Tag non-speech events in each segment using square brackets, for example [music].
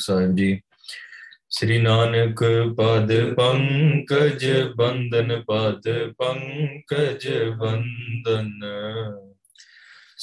ਸਾਹਿਬ ਜੀ ਸ੍ਰੀ ਨਾਨਕ ਪਦ ਪੰਕਜ ਬੰਦਨ ਪਦ ਪੰਕਜ ਬੰਦਨ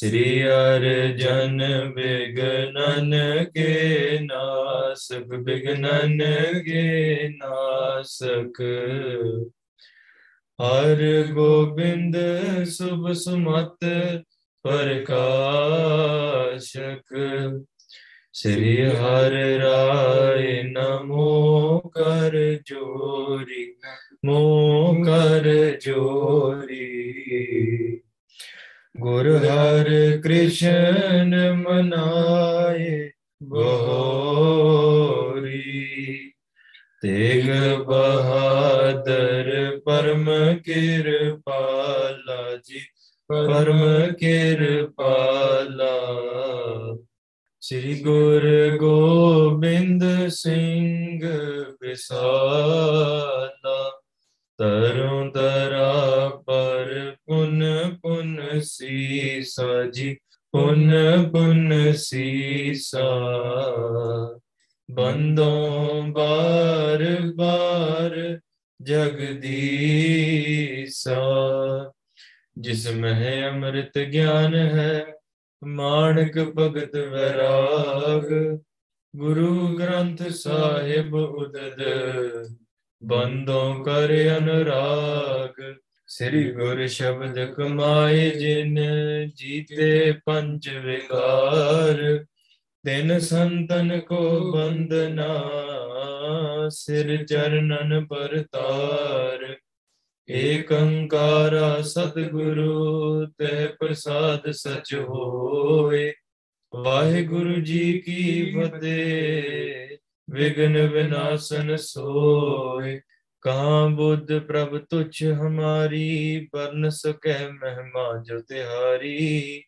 ਸ੍ਰੀ ਅਰਜਨ ਬਿਗਨਨ ਕੇ ਨਾਸਕ ਬਿਗਨਨ ਕੇ ਨਾਸਕ। ਹਰ ਗੋਬਿੰਦ ਸੁਭ ਸੁਮਤ ਪ੍ਰਕਾਸ਼ਕ। ਸ੍ਰੀ ਹਰ ਰਾਏ ਨਮੋ ਕਰ ਜੋਰੀ ਮੋ ਕਰ ਜੋਰੀ। ਗੁਰ ਹਰ ਕ੍ਰਿਸ਼ਨ ਮਨਾਏ ਬੋਰੀ ਤੇਗ ਬਹਾਦਰ, ਪਰਮ ਕਿਰਪਾਲਾ ਜੀ, ਪਰਮ ਕਿਰਪਾਲਾ। ਸ੍ਰੀ ਗੁਰ ਗੋਬਿੰਦ ਸਿੰਘ ਵਿਸਾਲਾ ਤਰੁ ਤਰਾ पर पुन पुन सीसा जी पुन पुन सीसा बंदों बार बार जगदीसा जिसमें है अमृत ज्ञान है, माणक भगत वैराग। गुरु ग्रंथ साहिब उदद, बंदों कर अनुराग। ਸ੍ਰੀ ਗੁਰ ਸ਼ਬਦ ਕਮਾਏ ਜਿਨ ਜੀਤੇ ਪੰਜ ਵਿਕਾਰ, ਤਿਨ ਸੰਤਨ ਕੋ ਬੰਦਨਾ ਸਿਰ ਚਰਨਨ ਪਰਤਾਰ। ਏਕੰਕਾਰਾ ਸਤਿਗੁਰੂ ਤੇ ਪ੍ਰਸਾਦ ਸਚ ਹੋਏ। ਵਾਹਿਗੁਰੂ ਜੀ ਕੀ ਫਤਿਹ ਵਿਗਨ ਵਿਨਾਸ਼ਨ ਸੋਏ। कहा बुद्ध प्रभ तुझ हमारी पर न सके मेहमा जो तिहारी।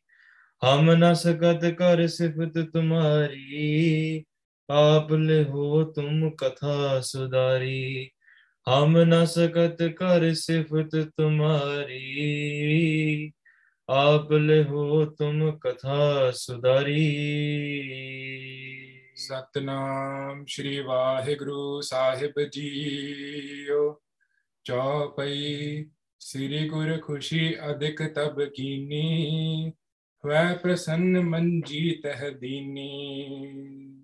हम न सकत कर सिफत तुम्हारी, आप ले हो तुम कथा सुधारी। हम न सकत कर सिफत तुम्हारी, आप ले हो तुम कथा सुधारी। ਸਤਨਾਮ ਸ਼੍ਰੀ ਵਾਹਿਗੁਰੂ ਸਾਹਿਬ ਜੀਓ। ਚੌਪਈ ਸ੍ਰੀ ਗੁਰ ਖੁਸ਼ੀ ਅਧਿਕ ਤਬ ਕੀਨੀ ਵੈ ਪ੍ਰਸੰਨ ਮਨ ਜੀ ਤਹ ਦੀਨੀ।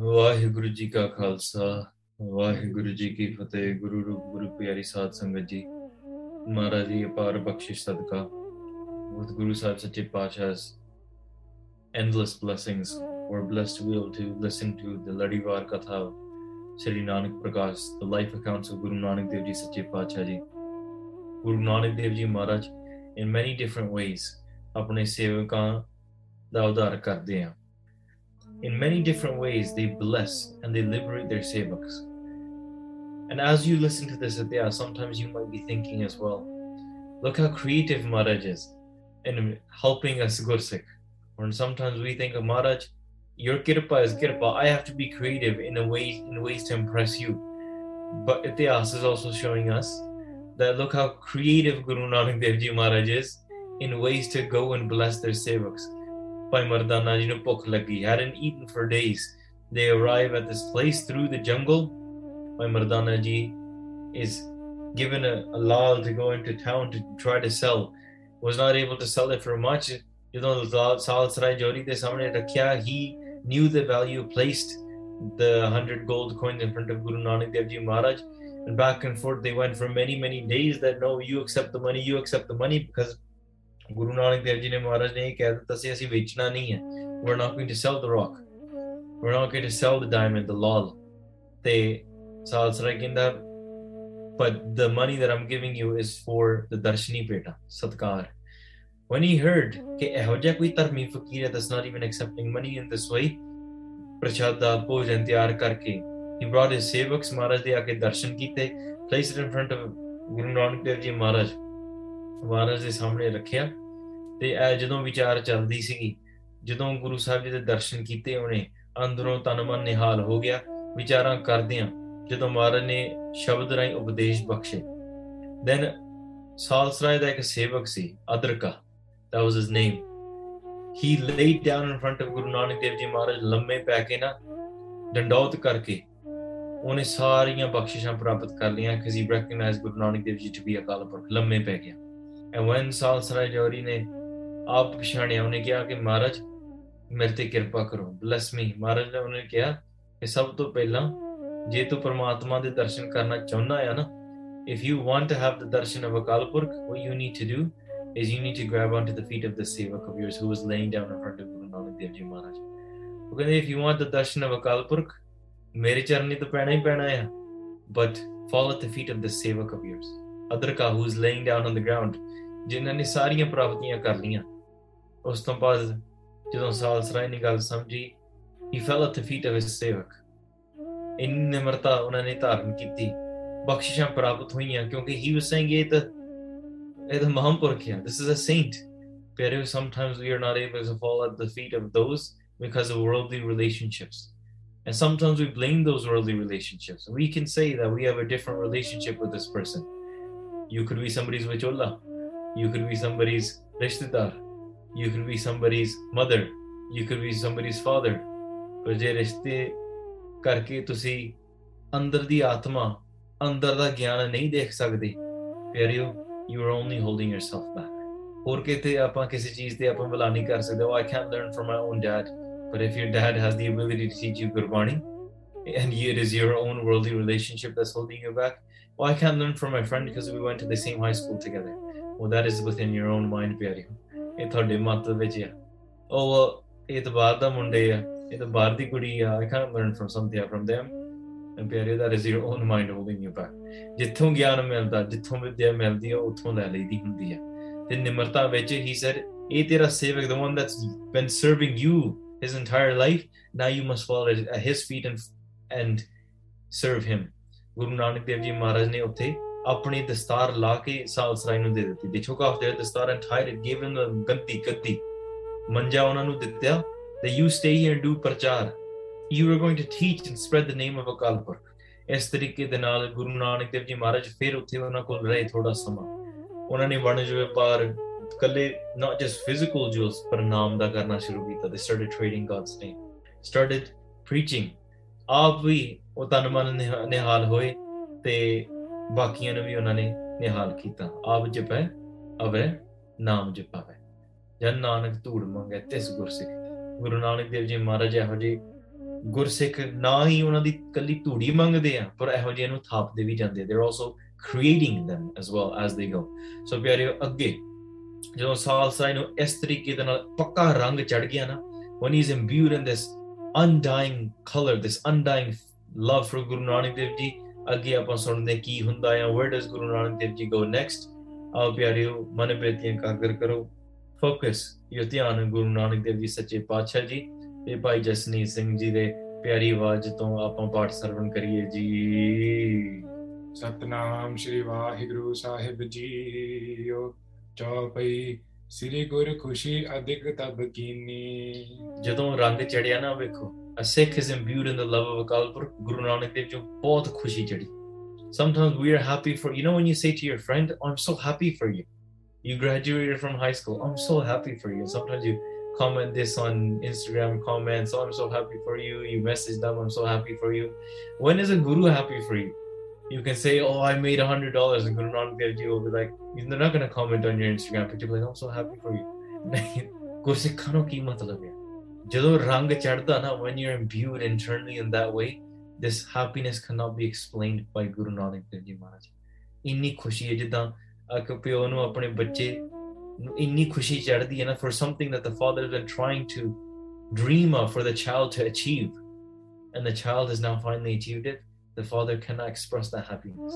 ਵਾਹਿਗੁਰੂ ਜੀ ਕਾ ਖਾਲਸਾ ਵਾਹਿਗੁਰੂ ਜੀ ਕੀ ਫਤਿਹ ਗੁਰੂ ਰੂਪ ਗੁਰੂ ਪਿਆਰੀ ਸਾਧ ਸੰਗਤ ਜੀ। ਮਹਾਰਾਜ ਜੀ ਅਪਾਰ ਬਖਸ਼ਿਸ਼ ਸਦਕਾ। with Guru Sahib Sache Pasha's endless blessings, we're blessed to be able to listen to the Ladivar Katha of Sri Nanak Prakash, the life accounts of Guru Nanak Dev Ji Sache Pasha Ji. Guru Nanak Dev Ji Maharaj in many different ways ਆਪਣੇ ਸੇਵਕਾਂ ਦਾ ਉਧਾਰ ਕਰਦੇ ਆ in many different ways they bless and they liberate their sevaks. And as you listen to this adya, sometimes you might be thinking as well, look how creative Maharaj is in helping us Gursik. Or sometimes we think of Maharaj, your kirpa is kirpa. I have to be creative in a way in ways to impress you. But Ityas is also showing us that look how creative Guru Nanak Dev Ji Maharaj is in ways to go and bless their sevaks. Bhai Mardana ji bhukh lagi, hadn't eaten for days. They arrive at this place through the jungle. Bhai Mardana ji is given a, a lal to go into town to try to sell. Was not able to sell it for much. You know the lal ਸਰਾਏ ਜੋਰੀ ਦੇ ਸਾਹਮਣੇ ਰੱਖਿਆ he knew the value, placed the 100 gold coins in front of Guru Nanak Dev Ji Maharaj. And back and forth they went for many, many days that no, you accept the money, you accept the money because Guru Nanak Dev Ji ne Maharaj nahi hai. We're not going to sell the rock. We're not going to sell the diamond, the lal. They Salsara Ginda, but the money that I'm giving you is for the Darshini Peta, Satkar. When he heard ਕਿ ਇਹੋ ਜਿਹਾ ਕੋਈ ਧਰਮੀ ਫਕੀਰ ਹੈ that's not even accepting money in this way ਪ੍ਰਸ਼ਾਦ ਦਾ ਭੋਜਨ ਤਿਆਰ ਕਰਕੇ he brought his sevaks ਮਹਾਰਾਜ ਦੇ ਆ ਕੇ ਦਰਸ਼ਨ ਕੀਤੇ placed it in front of ਗੁਰੂ ਨਾਨਕ ਦੇਵ ਜੀ ਮਹਾਰਾਜ ਮਹਾਰਾਜ ਦੇ ਸਾਹਮਣੇ ਰੱਖਿਆ ਤੇ ਇਹ ਜਦੋਂ ਵਿਚਾਰ ਚੱਲਦੀ ਸੀਗੀ ਜਦੋਂ ਗੁਰੂ ਸਾਹਿਬ ਜੀ ਦੇ ਦਰਸ਼ਨ ਕੀਤੇ ਉਹਨੇ ਅੰਦਰੋਂ ਤਨ ਮਨ ਨਿਹਾਲ ਹੋ ਗਿਆ ਵਿਚਾਰਾਂ ਕਰਦਿਆਂ ਜਦੋਂ ਮਹਾਰਾਜ ਨੇ ਸ਼ਬਦ ਰਾਹੀਂ ਉਪਦੇਸ਼ ਬਖਸ਼ੇ ਦੈਨ ਸਾਲਸਰਾਏ ਦਾ ਇੱਕ ਸੇਵਕ ਸੀ Adraka that was his name he laid down in front of guru nanak dev ji maharaj ਲੰਮੇ ਪੈ ਕੇ ਨਾ ਡੰਡੌਤ ਕਰਕੇ ਉਹਨੇ ਸਾਰੀਆਂ ਬਖਸ਼ਿਸ਼ਾਂ ਪ੍ਰਾਪਤ ਕਰ ਲਈਆਂ ਕਿਉਂਕਿ ਹੀ ਰੈਕਗਨਾਈਜ਼ ਗੁਰੂ ਨਾਨਕ ਦੇਵ ਜੀ ਟੂ ਬੀ ਅਕਾਲ ਪੁਰਖ ਲੰਮੇ ਪੈ ਗਿਆ ਐਂਡ ਵਨ ਸਾਲ ਸਰਾਜੌਰੀ ਨੇ ਆਪ ਪਛਾਣਿਆ ਉਹਨੇ ਕਿਹਾ ਕਿ ਮਹਾਰਾਜ ਮੇਰੇ ਤੇ ਕਿਰਪਾ ਕਰੋ ਬਲੈਸ ਮੀ ਮਹਾਰਾਜ ਨੇ ਉਹਨੇ ਕਿਹਾ ਕਿ ਸਭ ਤੋਂ ਪਹਿਲਾਂ ਜੇ ਤੂੰ ਪਰਮਾਤਮਾ ਦੇ ਦਰਸ਼ਨ ਕਰਨਾ ਚਾਹੁੰਦਾ ਆ ਨਾ if you want to have the darshan of Akal Purakh what you need to do is you need to grab onto the feet of the sevak of yours who is laying down in front of Guru Nanak Dev Ji Maharaj. Okay, if you want the darshan of a Akal Purkh, Meri Charni to Pranay Pranaya, but fall at the feet of the sevak of yours. Adraka, who is laying down on the ground, Jinnani Sariya Pravatiya Karliya. Ostampaz, Jidon Sal Sraini Gal Samji, he fell at the feet of his sevak. In Nimrata Unanita Mkiti, Bakshisham Prabhat Huinya, Kyunki, he was saying it. ਇਹ ਤਾਂ ਮਹਾਂਪੁਰਖ ਹੈ this is a saint ਪਿਆਰੇ sometimes we are not able to fall at the feet of those because of worldly relationships and sometimes we blame those worldly relationships we can say that we have a different relationship with this person you could be somebody's vichola you could be somebody's rishtedar you could be somebody's mother you could be somebody's father ਪਰ ਜੇ ਰਿਸ਼ਤੇ ਕਰਕੇ ਤੁਸੀਂ ਅੰਦਰ ਦੀ ਆਤਮਾ ਅੰਦਰ ਦਾ ਗਿਆਨ ਨਹੀਂ ਦੇਖ ਸਕਦੇ ਪਿਆਰਿਓ you are only holding yourself back ਹੋਰ ਕਿਤੇ ਆਪਾਂ ਕਿਸੇ ਚੀਜ਼ ਤੇ ਆਪਾਂ ਬਲਾ ਨਹੀਂ ਕਰ ਸਕਦੇ oh I can't learn from my own dad but if your dad has the ability to teach you Gurbani and it is your own worldly relationship that's holding you back oh I can't learn from my friend because we went to the same high school together well that is within your own mind ਪਿਆਰਿਓ ਇਹ ਤੁਹਾਡੇ ਮਤ ਵਿੱਚ ਆ ਉਹ ਇਹ ਤਾਂ ਬਾਹਰ ਦਾ ਮੁੰਡੇ ਆ ਇਹ ਤਾਂ ਬਾਹਰ ਦੀ ਕੁੜੀ ਆ I can't learn from something from them and ਪਿਆਰਿਓ that is your own mind holding you back ਜਿੱਥੋਂ ਗਿਆਨ ਮਿਲਦਾ ਜਿੱਥੋਂ ਵਿਦਿਆ ਮਿਲਦੀ ਆ ਉੱਥੋਂ ਲੈ ਲਈਦੀ ਹੁੰਦੀ ਆ ਤੇ ਨਿਮਰਤਾ ਵਿੱਚ he said ਇਹ ਤੇਰਾ ਸੇਵਕ the one that's been serving you his entire life now you must fall at his feet and and serve him ਗੁਰੂ ਨਾਨਕ ਦੇਵ ਜੀ ਮਹਾਰਾਜ ਨੇ ਉੱਥੇ ਆਪਣੀ ਦਸਤਾਰ ਲਾ ਕੇ ਸਾਲਸਰਾਈ ਨੂੰ ਦੇ ਦਿੱਤੀ they took off their ਦਸਤਾਰ and tied it gave him the ਗੱਦੀ ਗੱਦੀ ਮੰਜਾ ਉਹਨਾਂ ਨੂੰ ਦਿੱਤਾ that you stay here and do ਪ੍ਰਚਾਰ you are going to teach and spread the name of Akal Purkh ਇਸ ਤਰੀਕੇ ਦੇ ਨਾਲ ਗੁਰੂ ਨਾਨਕ ਦੇਵ ਜੀ ਮਹਾਰਾਜ ਫਿਰ ਉੱਥੇ ਉਹਨਾਂ ਕੋਲ ਰਹੇ ਥੋੜਾ ਸਮਾਂ। ਉਹਨਾਂ ਨੇ ਵਣਜ ਵਪਾਰ ਕੱਲੇ not just physical jewels, ਪਰ ਨਾਮ ਦਾ ਕਰਨਾ ਸ਼ੁਰੂ ਕੀਤਾ they started trading God's name, started preaching ਆਪ ਵੀ ਉਹ ਤਨ ਮਨ ਨਿਹਾਲ ਹੋਏ ਤੇ ਬਾਕੀਆਂ ਨੂੰ ਵੀ ਉਹਨਾਂ ਨੇ ਨਿਹਾਲ ਕੀਤਾ। ਆਪ ਜਪੈ, ਅਵੇ, ਨਾਮ ਜਪਾਵੇ। ਜਨ ਨਾਨਕ ਧੂੜ ਮੰਗੇ, ਤਿਸ ਗੁਰਸਿੱਖ। ਗੁਰੂ ਨਾਨਕ ਦੇਵ ਜੀ ਮਹਾਰਾਜ ਇਹੋ ਜੀ ਗੁਰਸਿੱਖ ਨਾ ਹੀ ਉਹਨਾਂ ਦੀ ਕੱਲੀ ਧੂੜੀ ਮੰਗਦੇ ਆ, ਪਰ ਇਹੋ ਜਿਹੇ ਨੂੰ ਥਾਪਦੇ ਵੀ ਜਾਂਦੇ they are also creating them as well as they go. So ਪਿਆਰਿਓ, ਅੱਗੇ ਜਦੋਂ ਸਾਲਸਾਈ ਨੂੰ ਇਸ ਤਰੀਕੇ ਦੇ ਨਾਲ ਪੱਕਾ ਰੰਗ ਚੜ ਗਿਆ ਨਾ, when he's imbued in this undying color, this undying love for Guru Nanak Dev Ji, ਅੱਗੇ ਆਪਾਂ ਸੁਣਦੇ ਕੀ ਹੁੰਦਾ ਹੈ where does Guru Nanak Dev Ji go next? ਆਓ ਪਿਆਰਿਓ ਮਨ ਬੇਤੀਆਂ ਕਾਗਰ ਕਰੋ। ਫੋਕਸ ਇਹ ਧਿਆਨ ਗੁਰੂ ਨਾਨਕ ਦੇਵ ਜੀ, ਸੱਚੇ ਪਾਤਸ਼ਾਹ ਜੀ। ਤੇ ਭਾਈ ਜਸਨੀਤ ਸਿੰਘ ਜੀ ਦੇ ਪਿਆਰੀ ਆਵਾਜ਼ ਤੋਂ ਆਪਾਂ ਪਾਠ ਸਰਵਣ ਕਰੀਏ ਜੀ ਸਤਨਾਮ ਸ਼੍ਰੀ ਵਾਹਿਗੁਰੂ ਸਾਹਿਬ ਜੀਓ ਚੌਪਈ ਸ੍ਰੀ ਗੁਰ ਖੁਸ਼ੀ ਅਧਿਕ ਤਬ ਕੀਨੀ ਜਦੋਂ ਰੰਗ ਚੜਿਆ ਨਾ ਵੇਖੋ sikh is imbued in the love of Akal Purkh Guru Nanak Dev ਜੀ ਬਹੁਤ ਖੁਸ਼ੀ ਚੜੀ sometimes we are happy for you know when you say to your friend oh, I'm so happy for you you graduated from high school I'm so happy for you sometimes you comment this on Instagram comments oh I'm so happy for you you message them I'm so happy for you when is a guru happy for you you can say, "Oh, I made a hundred dollars," and Guru Nanak Dev Ji will be like, "They're not going to comment on your Instagram picture, like, I'm so happy for you." ਗੁਰਸਿੱਖਾਂ ਨੂੰ ਕੀ ਮਤਲਬ ਹੈ ਜਦੋਂ ਰੰਗ ਚੜਦਾ ਨਾ when you're imbued internally in that way this happiness cannot be explained by Guru Nanak Dev Ji Maharaj ਇੰਨੀ ਖੁਸ਼ੀ ਹੈ ਜਿੱਦਾਂ ਇੱਕ ਪਿਓ ਨੂੰ ਆਪਣੇ ਬੱਚੇ ਨੂੰ ਇੰਨੀ ਖੁਸ਼ੀ ਚੜਦੀ ਹੈ ਨਾ for something that the father has been trying to dream of for the child to achieve and the child has now finally achieved it, the father cannot express that happiness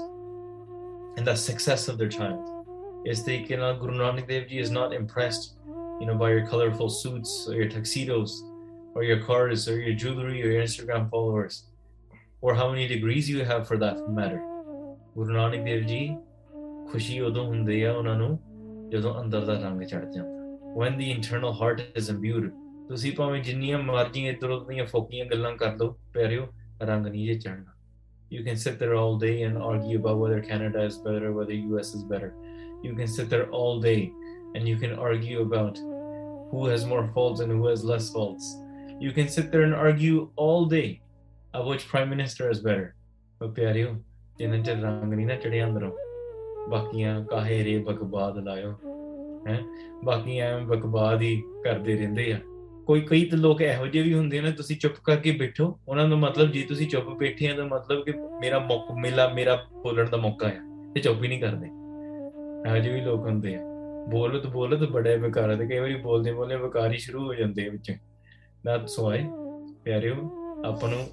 and that success of their child. Is ਤਰੀਕੇ ਨਾਲ Guru Nanak Dev Ji is not impressed, you know, by your colorful suits or your tuxedos or your cars or your jewelry or your Instagram followers or how many degrees you have for that matter. Guru Nanak Dev Ji ਖੁਸ਼ੀ ਉਦੋਂ ਹੁੰਦੀ ਆ ਉਹਨਾਂ ਨੂੰ ਜਦੋਂ ਅੰਦਰ ਦਾ ਰੰਗ ਚੜ ਜਾਂਦਾ when the internal heart is imbued ਤੁਸੀਂ ਭਾਵੇਂ ਜਿੰਨੀਆਂ ਮਰਜ਼ੀਆਂ ਇਧਰ ਉਧਰ ਦੀਆਂ ਫੋਕੀਆਂ ਗੱਲਾਂ ਕਰ ਲਓ ਪਿਆਰਿਓ ਰੰਗ ਨਹੀਂ ਜੇ ਚੜਨਾ you can sit there all day and argue about whether Canada is better, whether US is better. You can sit there all day and you can argue about who has more faults and who has less faults. You can sit there and argue all day of which prime minister is better. But ਪਿਆਰਿਓ ਜਿੰਨਾ ਚਿਰ ਰੰਗ ਨਹੀਂ ਨਾ ਚੜਿਆ ਅੰਦਰੋਂ ਬਾਕੀਆਂ ਕਾਹੇ ਰੇ ਬਕਬਾਦ ਲਾਇਓ? ਹੈ? ਬਾਕੀ ਐਵੇਂ ਬਕਬਾਦ ਹੀ ਕਰਦੇ ਰਹਿੰਦੇ ਆ। ਕੋਈ, ਕਈ ਤਾਂ ਲੋਕ ਇਹੋ ਜਿਹੇ ਵੀ ਹੁੰਦੇ ਨੇ, ਤੁਸੀਂ ਚੁੱਪ ਕਰਕੇ ਬੈਠੋ। ਉਹਨਾਂ ਦਾ ਮਤਲਬ ਜੇ ਤੁਸੀਂ ਚੁੱਪ ਬੈਠੇ ਆ ਤਾਂ ਮਤਲਬ ਕਿ ਮੇਰਾ ਮੌਕਾ, ਮਿਲਾ, ਮੇਰਾ ਬੋਲਣ ਦਾ ਮੌਕਾ ਆ ਤੇ ਚੁੱਪ ਹੀ ਨਹੀਂ ਕਰਦੇ। ਇਹੋ ਜਿਹੇ ਵੀ ਲੋਕ ਹੁੰਦੇ ਆ। ਬੋਲਤ ਬੋਲਤ ਬੜੇ ਬੇਕਾਰ ਤੇ ਕਈ ਵਾਰੀ ਬੋਲਦੇ ਬੋਲਦੇ ਬੇਕਾਰ ਹੀ ਸ਼ੁਰੂ ਹੋ ਜਾਂਦੇ ਆ ਵਿੱਚ। that's why ਪਿਆਰਿਓ, ਆਪਾਂ ਨੂੰ,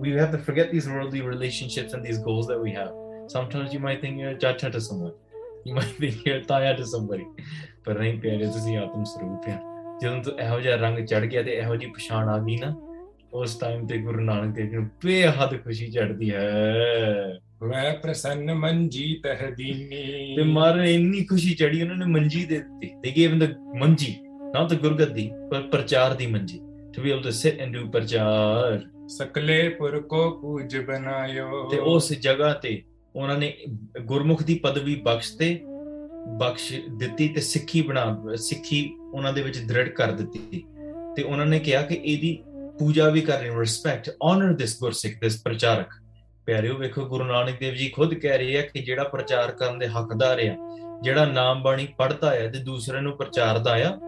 we have to forget these worldly relationships and these goals that we have sometimes you might think you're a chacha to someone you might think you're taya to somebody ਪਰ ਨਹੀਂ ਪਿਆਰੇ ਤੁਸੀਂ ਆਤਮ ਸਰੂਪ ਆ ਜਦੋਂ ਤੋਂ ਇਹੋ ਜਿਹਾ ਰੰਗ ਚੜ ਗਿਆ ਤੇ ਇਹੋ ਜੀ ਪਛਾਣ ਆ ਗਈ ਨਾ ਉਸ ਟਾਈਮ ਤੇ ਗੁਰੂ ਨਾਨਕ ਦੇਵ ਜੀ ਨੂੰ ਬੇਹੱਦ ਖੁਸ਼ੀ ਚੜਦੀ ਹੈ ਵੈ ਪ੍ਰਸੰਨ ਮੰਜੀ ਤਹਦੀਨੀ ਤੇ ਮਾਰਨ ਇੰਨੀ ਖੁਸ਼ੀ ਚੜੀ ਉਹਨਾਂ ਨੇ ਮੰਜੀ ਦੇ ਦਿੱਤੀ gave him the ਮੰਜੀ not the ਗੁਰਗੱਦੀ ਪਰ ਪ੍ਰਚਾਰ ਦੀ ਮੰਜੀ to be able to sit and do ਪ੍ਰਚਾਰ ਸਕਲੇ ਪੁਰ ਕੋ ਪੂਜ ਬਨਾਇਓ ਤੇ ਉਸ ਜਗ੍ਹਾ ਤੇ ਉਹਨਾਂ ਨੇ ਗੁਰਮੁਖ ਦੀ ਪਦਵੀ ਬਖਸ਼ ਤੇ ਬਖਸ਼ ਦਿੱਤੀ ਤੇ ਸਿੱਖੀ ਬਣਾ, ਸਿੱਖੀ ਉਹਨਾਂ ਦੇ ਵਿੱਚ ਦ੍ਰਿੜ ਕਰ ਦਿੱਤੀ। ਤੇ ਉਹਨਾਂ ਨੇ ਕਿਹਾ ਕਿ ਇਹਦੀ ਪੂਜਾ ਵੀ ਕਰਨੀ ਰਿਸਪੈਕਟ ਆਨਰ ਦਿਸ ਗੁਰਸਿੱਖ ਦਿਸ ਪ੍ਰਚਾਰਕ। ਪਿਆਰਿਓ, ਵੇਖੋ, ਗੁਰੂ ਨਾਨਕ ਦੇਵ ਜੀ ਖੁਦ ਕਹਿ ਰਹੇ ਆ ਕਿ ਜਿਹੜਾ ਪ੍ਰਚਾਰ ਕਰਨ ਦੇ ਹੱਕਦਾਰ ਆ, ਜਿਹੜਾ ਨਾਮ ਬਾਣੀ ਪੜ੍ਹਦਾ ਆ ਤੇ ਦੂਸਰੇ ਨੂੰ ਪ੍ਰਚਾਰਦਾ ਆ,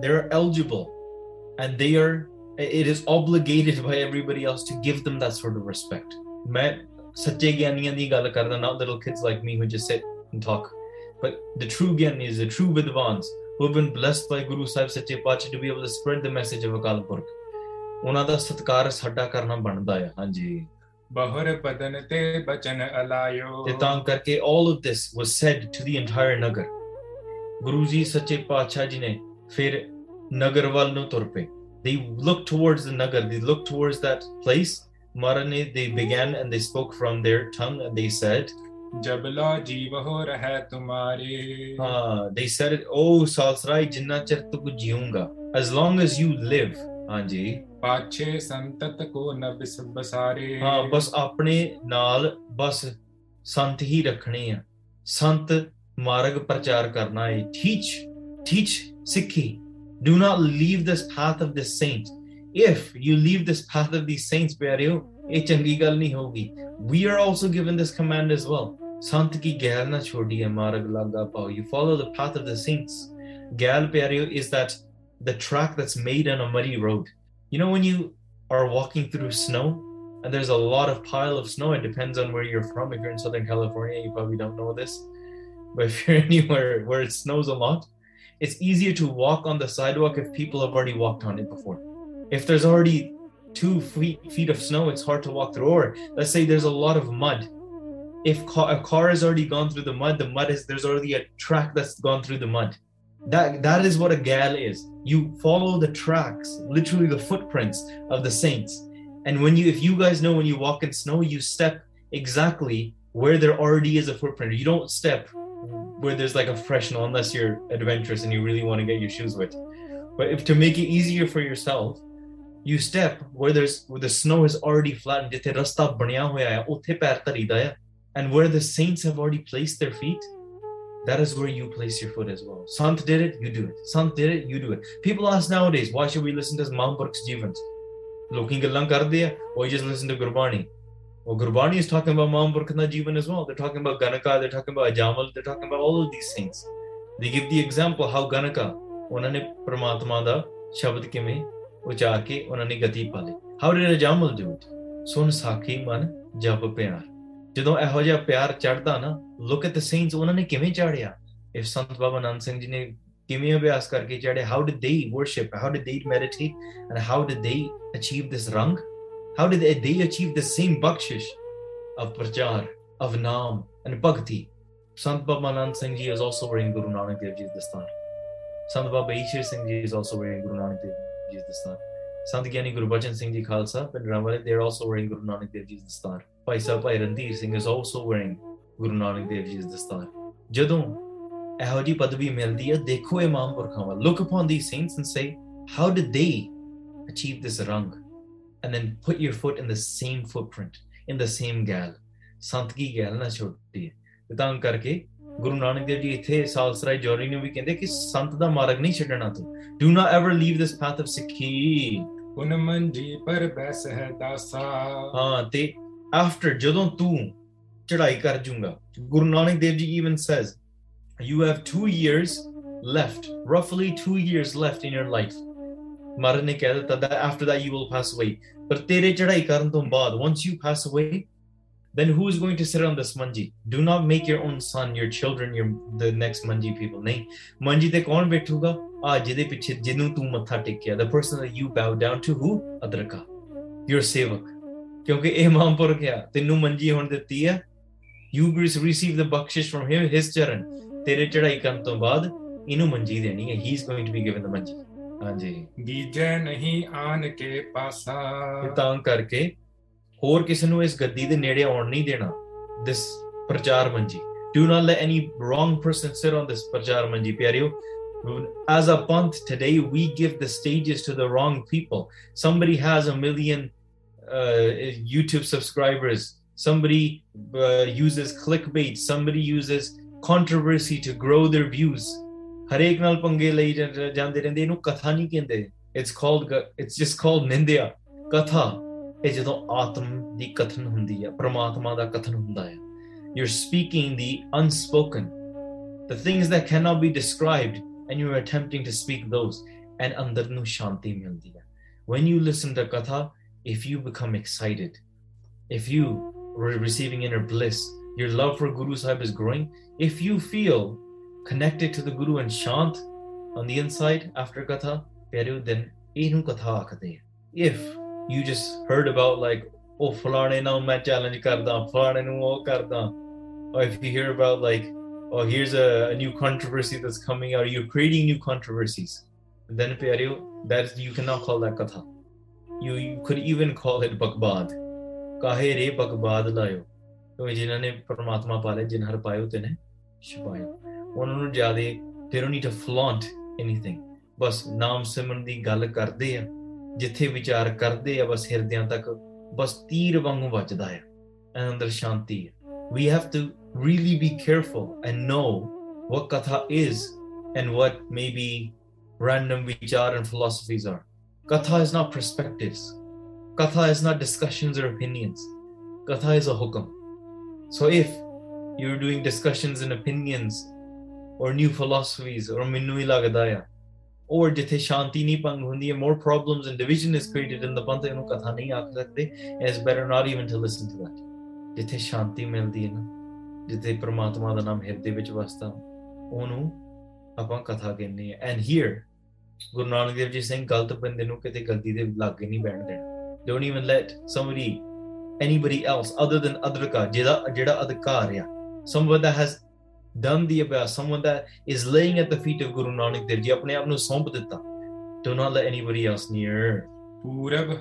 they are eligible and they are, it is obligated by everybody else to give them that sort of respect ਮੈਂ ਸੱਚੇ ਗਿਆਨੀਆਂ ਦੀ ਗੱਲ ਕਰਦਾ not little kids like me who just sit and talk but the true gyanis the true vidvans who have been blessed by Guru Sahib Sache Pacha to be able to spread the message of Akal Purkh ਉਹਨਾਂ ਦਾ ਸਤਿਕਾਰ ਸਾਡਾ ਕਰਨਾ ਬਣਦਾ ਆ ਹਾਂਜੀ ਬਹੁਰ ਪਦਨ ਤੇ ਬਚਨ ਅਲਾਇਓ ਤੇ ਤਾਂ ਕਰਕੇ all of this was said to the entire ਨਗਰ ਗੁਰੂ ਜੀ ਸੱਚੇ ਪਾਤਸ਼ਾਹ ਜੀ ਨੇ ਫਿਰ ਨਗਰ ਵੱਲ ਨੂੰ ਤੁਰ ਪਏ they looked towards the nagar they looked towards that place Marani, they began and they spoke from their tongue and they said, जबला जीव हो रहा तुम्हारे हाँ they said oh सालसराय जिन्ना चर तुक जीऊँगा as long as you live हाँ जी पाछे संतत को न बिसबसारे हाँ बस अपने नाल बस संत ही रखने हैं संत मार्ग प्रचार करना है teach teach सिक्खी do not leave this path of the saint if you leave this path of these saints, changi gal. We are also given this command as well. Sant ki na. You follow the path of the saints. Gail is that the track that's made on a muddy road. You know when you are walking through snow and there's a lot of pile of snow. It depends on where you're from. If you're in Southern California, you probably don't know this, but if you're [laughs] anywhere where it snows a lot, it's easier to walk on the sidewalk if people have already walked on it before if there's already two feet, feet of snow it's hard to walk through. Or let's say there's a lot of mud. If ca- a car has already gone through the mud the mud is there's already a track that's gone through the mud. That that is what a gal is. You follow the tracks literally the footprints of the saints. And when you if you guys know when you walk in snow you step exactly where there already is a footprint. You don't step where there's like a fresh snow unless you're adventurous and you really want to get your shoes wet. But if to make it easier for yourself you step where there's where the snow is already flat and and where the saints have already placed their feet that is where you place your foot as well. Sant did it, you do it. Sant did it, you do it. People ask nowadays, why should we listen to Mahampurk's Jivans? Looking at Kardiya, or you just listen to Gurbani? Well, Gurbani is talking about Mahampurkna Jivan as well. They're talking about Ganika, they're talking about Ajamal, they're talking about all of these things. They give the example how Ganika, ਉਹਨਾਂ ਨੇ ਪ੍ਰਮਾਤਮਾ ਦਾ ਸ਼ਬਦ ਕਿਵੇਂ ਉਚਾ ਕੇ ਉਹਨਾਂ ਨੇ ਗਤੀ ਪਾ ਲਈ। ਹਵਰੇ ਰਜਾਮਲ ਜੂਤ ਸੁਨ ਸਾਖੀ ਮਨ ਜਪ ਪਿਆਰ। ਜਦੋਂ ਇਹੋ ਜਿਹਾ ਪਿਆਰ ਚੜਦਾ ਨਾ, ਲੁੱਕ ਐਟ ਦ ਸੇਂਟਸ ਉਹਨਾਂ ਨੇ ਕਿਵੇਂ ਚੜਿਆ ਇਹ ਸੰਤ ਬਾਬਾ ਨਾਨਕ ਸਿੰਘ ਜੀ ਨੇ ਕਿਵੇਂ ਅਭਿਆਸ ਕਰਕੇ ਚੜੇ how did they worship how did they meditate and how did they achieve this ਰੰਗ how did they achieve the same bakhshish of parchar of naam and bhakti Sant Baba Nanak Singh ji is also wearing Guru Nanak Dev ji dastar Sant Baba Ishar Singh ji is also wearing Guru Nanak Dev Ji's dastar. Sant Gyani Guru Bachan Singh Ji Khalsa and Ramwale, they're also wearing Guru Nanak Dev Ji's dastar. Bhai Sahib Bhai Randhir Singh is also wearing Guru Nanak Dev Ji's dastar. ਜਦੋਂ ਇਹੋ ਜੀ ਪਦਵੀ ਮਿਲਦੀ ਹੈ ਦੇਖੋ ਇਹ ਮਹਾਂਪੁਰਖਾਂ ਵੱਲ look upon these saints and say how did they achieve this rang and then put your foot in the same footprint in the same gal ਸੰਤ ਕੀ ਗੱਲ ਨਾ ਛੋਟੀ ਹੈ ਤੇ ਤਾਂ ਕਰਕੇ ਗੁਰੂ ਨਾਨਕ ਦੇਵ ਜੀ ਇੱਥੇ ਸਾਲਸਰਾਏ ਜੋਰੀ ਨੂੰ ਵੀ ਕਹਿੰਦੇ ਕਿ ਸੰਤ ਦਾ ਮਾਰਗ ਨਹੀਂ ਛੱਡਣਾ ਤੂੰ। Do not ever leave this path of Sikhi ਉਨ ਮਨ ਜੀ ਪਰ ਬੈਸ ਹੈ ਦਾਸਾ। ਹਾਂ ਤੇ ਆਫਟਰ ਜਦੋਂ ਤੂੰ ਚੜ੍ਹਾਈ ਕਰ ਜੂਗਾ Guru Nanak Dev ji even says you have 2 years left ਰਫਲੀ 2 years left in your life ਮਰਨ ਨੇ ਕਹਿ ਦਿੱਤਾ ਦਾ after that you will pass away ਪਰ ਤੇਰੇ ਚੜ੍ਹਾਈ ਕਰਨ ਤੋਂ ਬਾਅਦ ਵਾਂਸ ਯੂ ਪਾਸ ਅਵੇ then who is going to sit on this manji do not make your own son your children your the next manji people ਨਹੀਂ manji ਤੇ ਕੌਣ ਬੈਠੂਗਾ ਆ ਜਿਹਦੇ ਪਿੱਛੇ ਜਿਹਨੂੰ ਤੂੰ ਮੱਥਾ ਟੇਕਿਆ the person that you bow down to who Adraka your ਸੇਵਕ ਕਿਉਂਕਿ ਇਹ ਮਹਾਂਪੁਰਖ ਆ ਤੈਨੂੰ ਮੰਜੀ ਹੁਣ ਦਿੱਤੀ ਆ you receive the bakshish from him his charan ਤੇਰੇ ਚੜਾਈ ਕਰਨ ਤੋਂ ਬਾਅਦ ਇਹਨੂੰ ਮੰਜੀ ਦੇਣੀ ਹੈ he is going to be given the ਮੰਜੀ ਹਾਂਜੀ ਗੀਜੈ ਨਹੀਂ ਆਨ ਕੇ ਪਾਸਾ ਤਾਂ ਕਰਕੇ ਹੋਰ ਕਿਸੇ ਨੂੰ ਇਸ ਗੱਦੀ ਦੇ ਨੇੜੇ ਆਉਣ ਨਹੀਂ ਦੇਣਾ this ਪ੍ਰਚਾਰ ਮੰਜੀ do not let any wrong person sit on this ਪ੍ਰਚਾਰ ਮੰਜੀ ਪਿਆਰਿਓ as a panth today we give the stages to the wrong people somebody has a million uh, youtube subscribers somebody uh, uses clickbait somebody uses controversy to grow their views ਹਰੇਕ ਨਾਲ ਪੰਗੇ ਲਈ ਜਾਂ- ਜਾਂਦੇ ਰਹਿੰਦੇ ਇਹਨੂੰ ਕਥਾ ਨਹੀਂ ਕਹਿੰਦੇ it's called it's just called ਨਿੰਦਿਆ ਕਥਾ ਇਹ ਜਦੋਂ ਆਤਮ ਦੀ ਕਥਨ ਹੁੰਦੀ ਹੈ ਪ੍ਰਮਾਤਮਾ ਦਾ ਕਥਨ ਹੁੰਦਾ ਹੈ you're speaking the unspoken the things that cannot be described and you're attempting to speak those and ਅੰਦਰ ਨੂੰ ਸ਼ਾਂਤੀ ਮਿਲਦੀ ਹੈ when you listen to katha if you become excited if you are receiving inner bliss your love for guru sahib is growing if you feel connected to the guru and shant on the inside after katha ਪਿਆਰਿਓ then ਇਹਨੂੰ ਕਥਾ ਆਖਦੇ ਆ if you just heard about like oh ਫਲਾਣੇ ਨਾਲ ਮੈਂ challenge ਕਰਦਾ ਫਲਾਣੇ ਨੂੰ ਉਹ ਕਰਦਾ or if you hear about like oh here's a, a new controversy that's coming out you're creating new controversies then ਪਿਆਰਿਓ that you cannot call that katha you, you could even call it ਬਕਬਾਦ ਕਾਹੇ ਰੇ ਬਕਬਾਦ ਲਾਇਓ ਕਿਉਂਕਿ ਜਿਨ੍ਹਾਂ ਨੇ ਪਰਮਾਤਮਾ ਪਾਲੇ ਜਿਨ ਹਰ ਪਾਇਓ ਤੇ ਨੇ ਛੁਪਾਇਓ ਉਹਨਾਂ ਨੂੰ ਜਿਆਦੇ they don't need to flaunt anything ਬਸ ਨਾਮ ਸਿਮਰਨ ਦੀ ਗੱਲ ਕਰਦੇ ਆ ਜਿੱਥੇ ਵਿਚਾਰ ਕਰਦੇ ਆ ਬਸ ਹਿਰਦਿਆਂ ਤੱਕ ਬਸ ਤੀਰ ਵਾਂਗੂ ਵੱਜਦਾ ਹੈ ਅੰਦਰ ਸ਼ਾਂਤੀ ਹੈ we have to really be careful and know what katha is and what maybe random vichar and philosophies are katha is not perspectives katha is not discussions or opinions katha is a hukam so if you're doing discussions and opinions or new philosophies or minnu hi Lagda hai or ਜਿੱਥੇ ਸ਼ਾਂਤੀ ਨਹੀਂ ਭੰਗ ਹੁੰਦੀ ਹੈ more problems and division is created in the ਪੰਥ ਇਹਨੂੰ ਕਥਾ ਨਹੀਂ ਆਖ ਸਕਦੇ it's better not even to listen to that. ਜਿੱਥੇ ਸ਼ਾਂਤੀ ਮਿਲਦੀ ਹੈ ਨਾ, ਜਿੱਥੇ ਪ੍ਰਮਾਤਮਾ ਦਾ ਨਾਮ ਹਿਰਦੇ ਵਿੱਚ ਵਸਦਾ, ਉਹਨੂੰ ਆਪਾਂ ਕਥਾ ਕਹਿੰਦੇ ਆ ਐਂਡ ਹੇਅਰ ਗੁਰੂ ਨਾਨਕ ਦੇਵ ਜੀ ਸਿੰਘ ਗਲਤ ਬੰਦੇ ਨੂੰ ਕਿਤੇ ਗਲਤੀ ਦੇ ਲਾਗੇ ਨਹੀਂ ਬੈਠ ਦੇਣਾ। Don't even let somebody, anybody else other than Adarka ਜਿਹੜਾ ਜਿਹੜਾ ਅਧਿਕਾਰ ਆ, someone that has done the abhyas, someone that is laying at the feet of Guru Nanak Dev Ji, apne aap nu. Do not let anybody else near. Because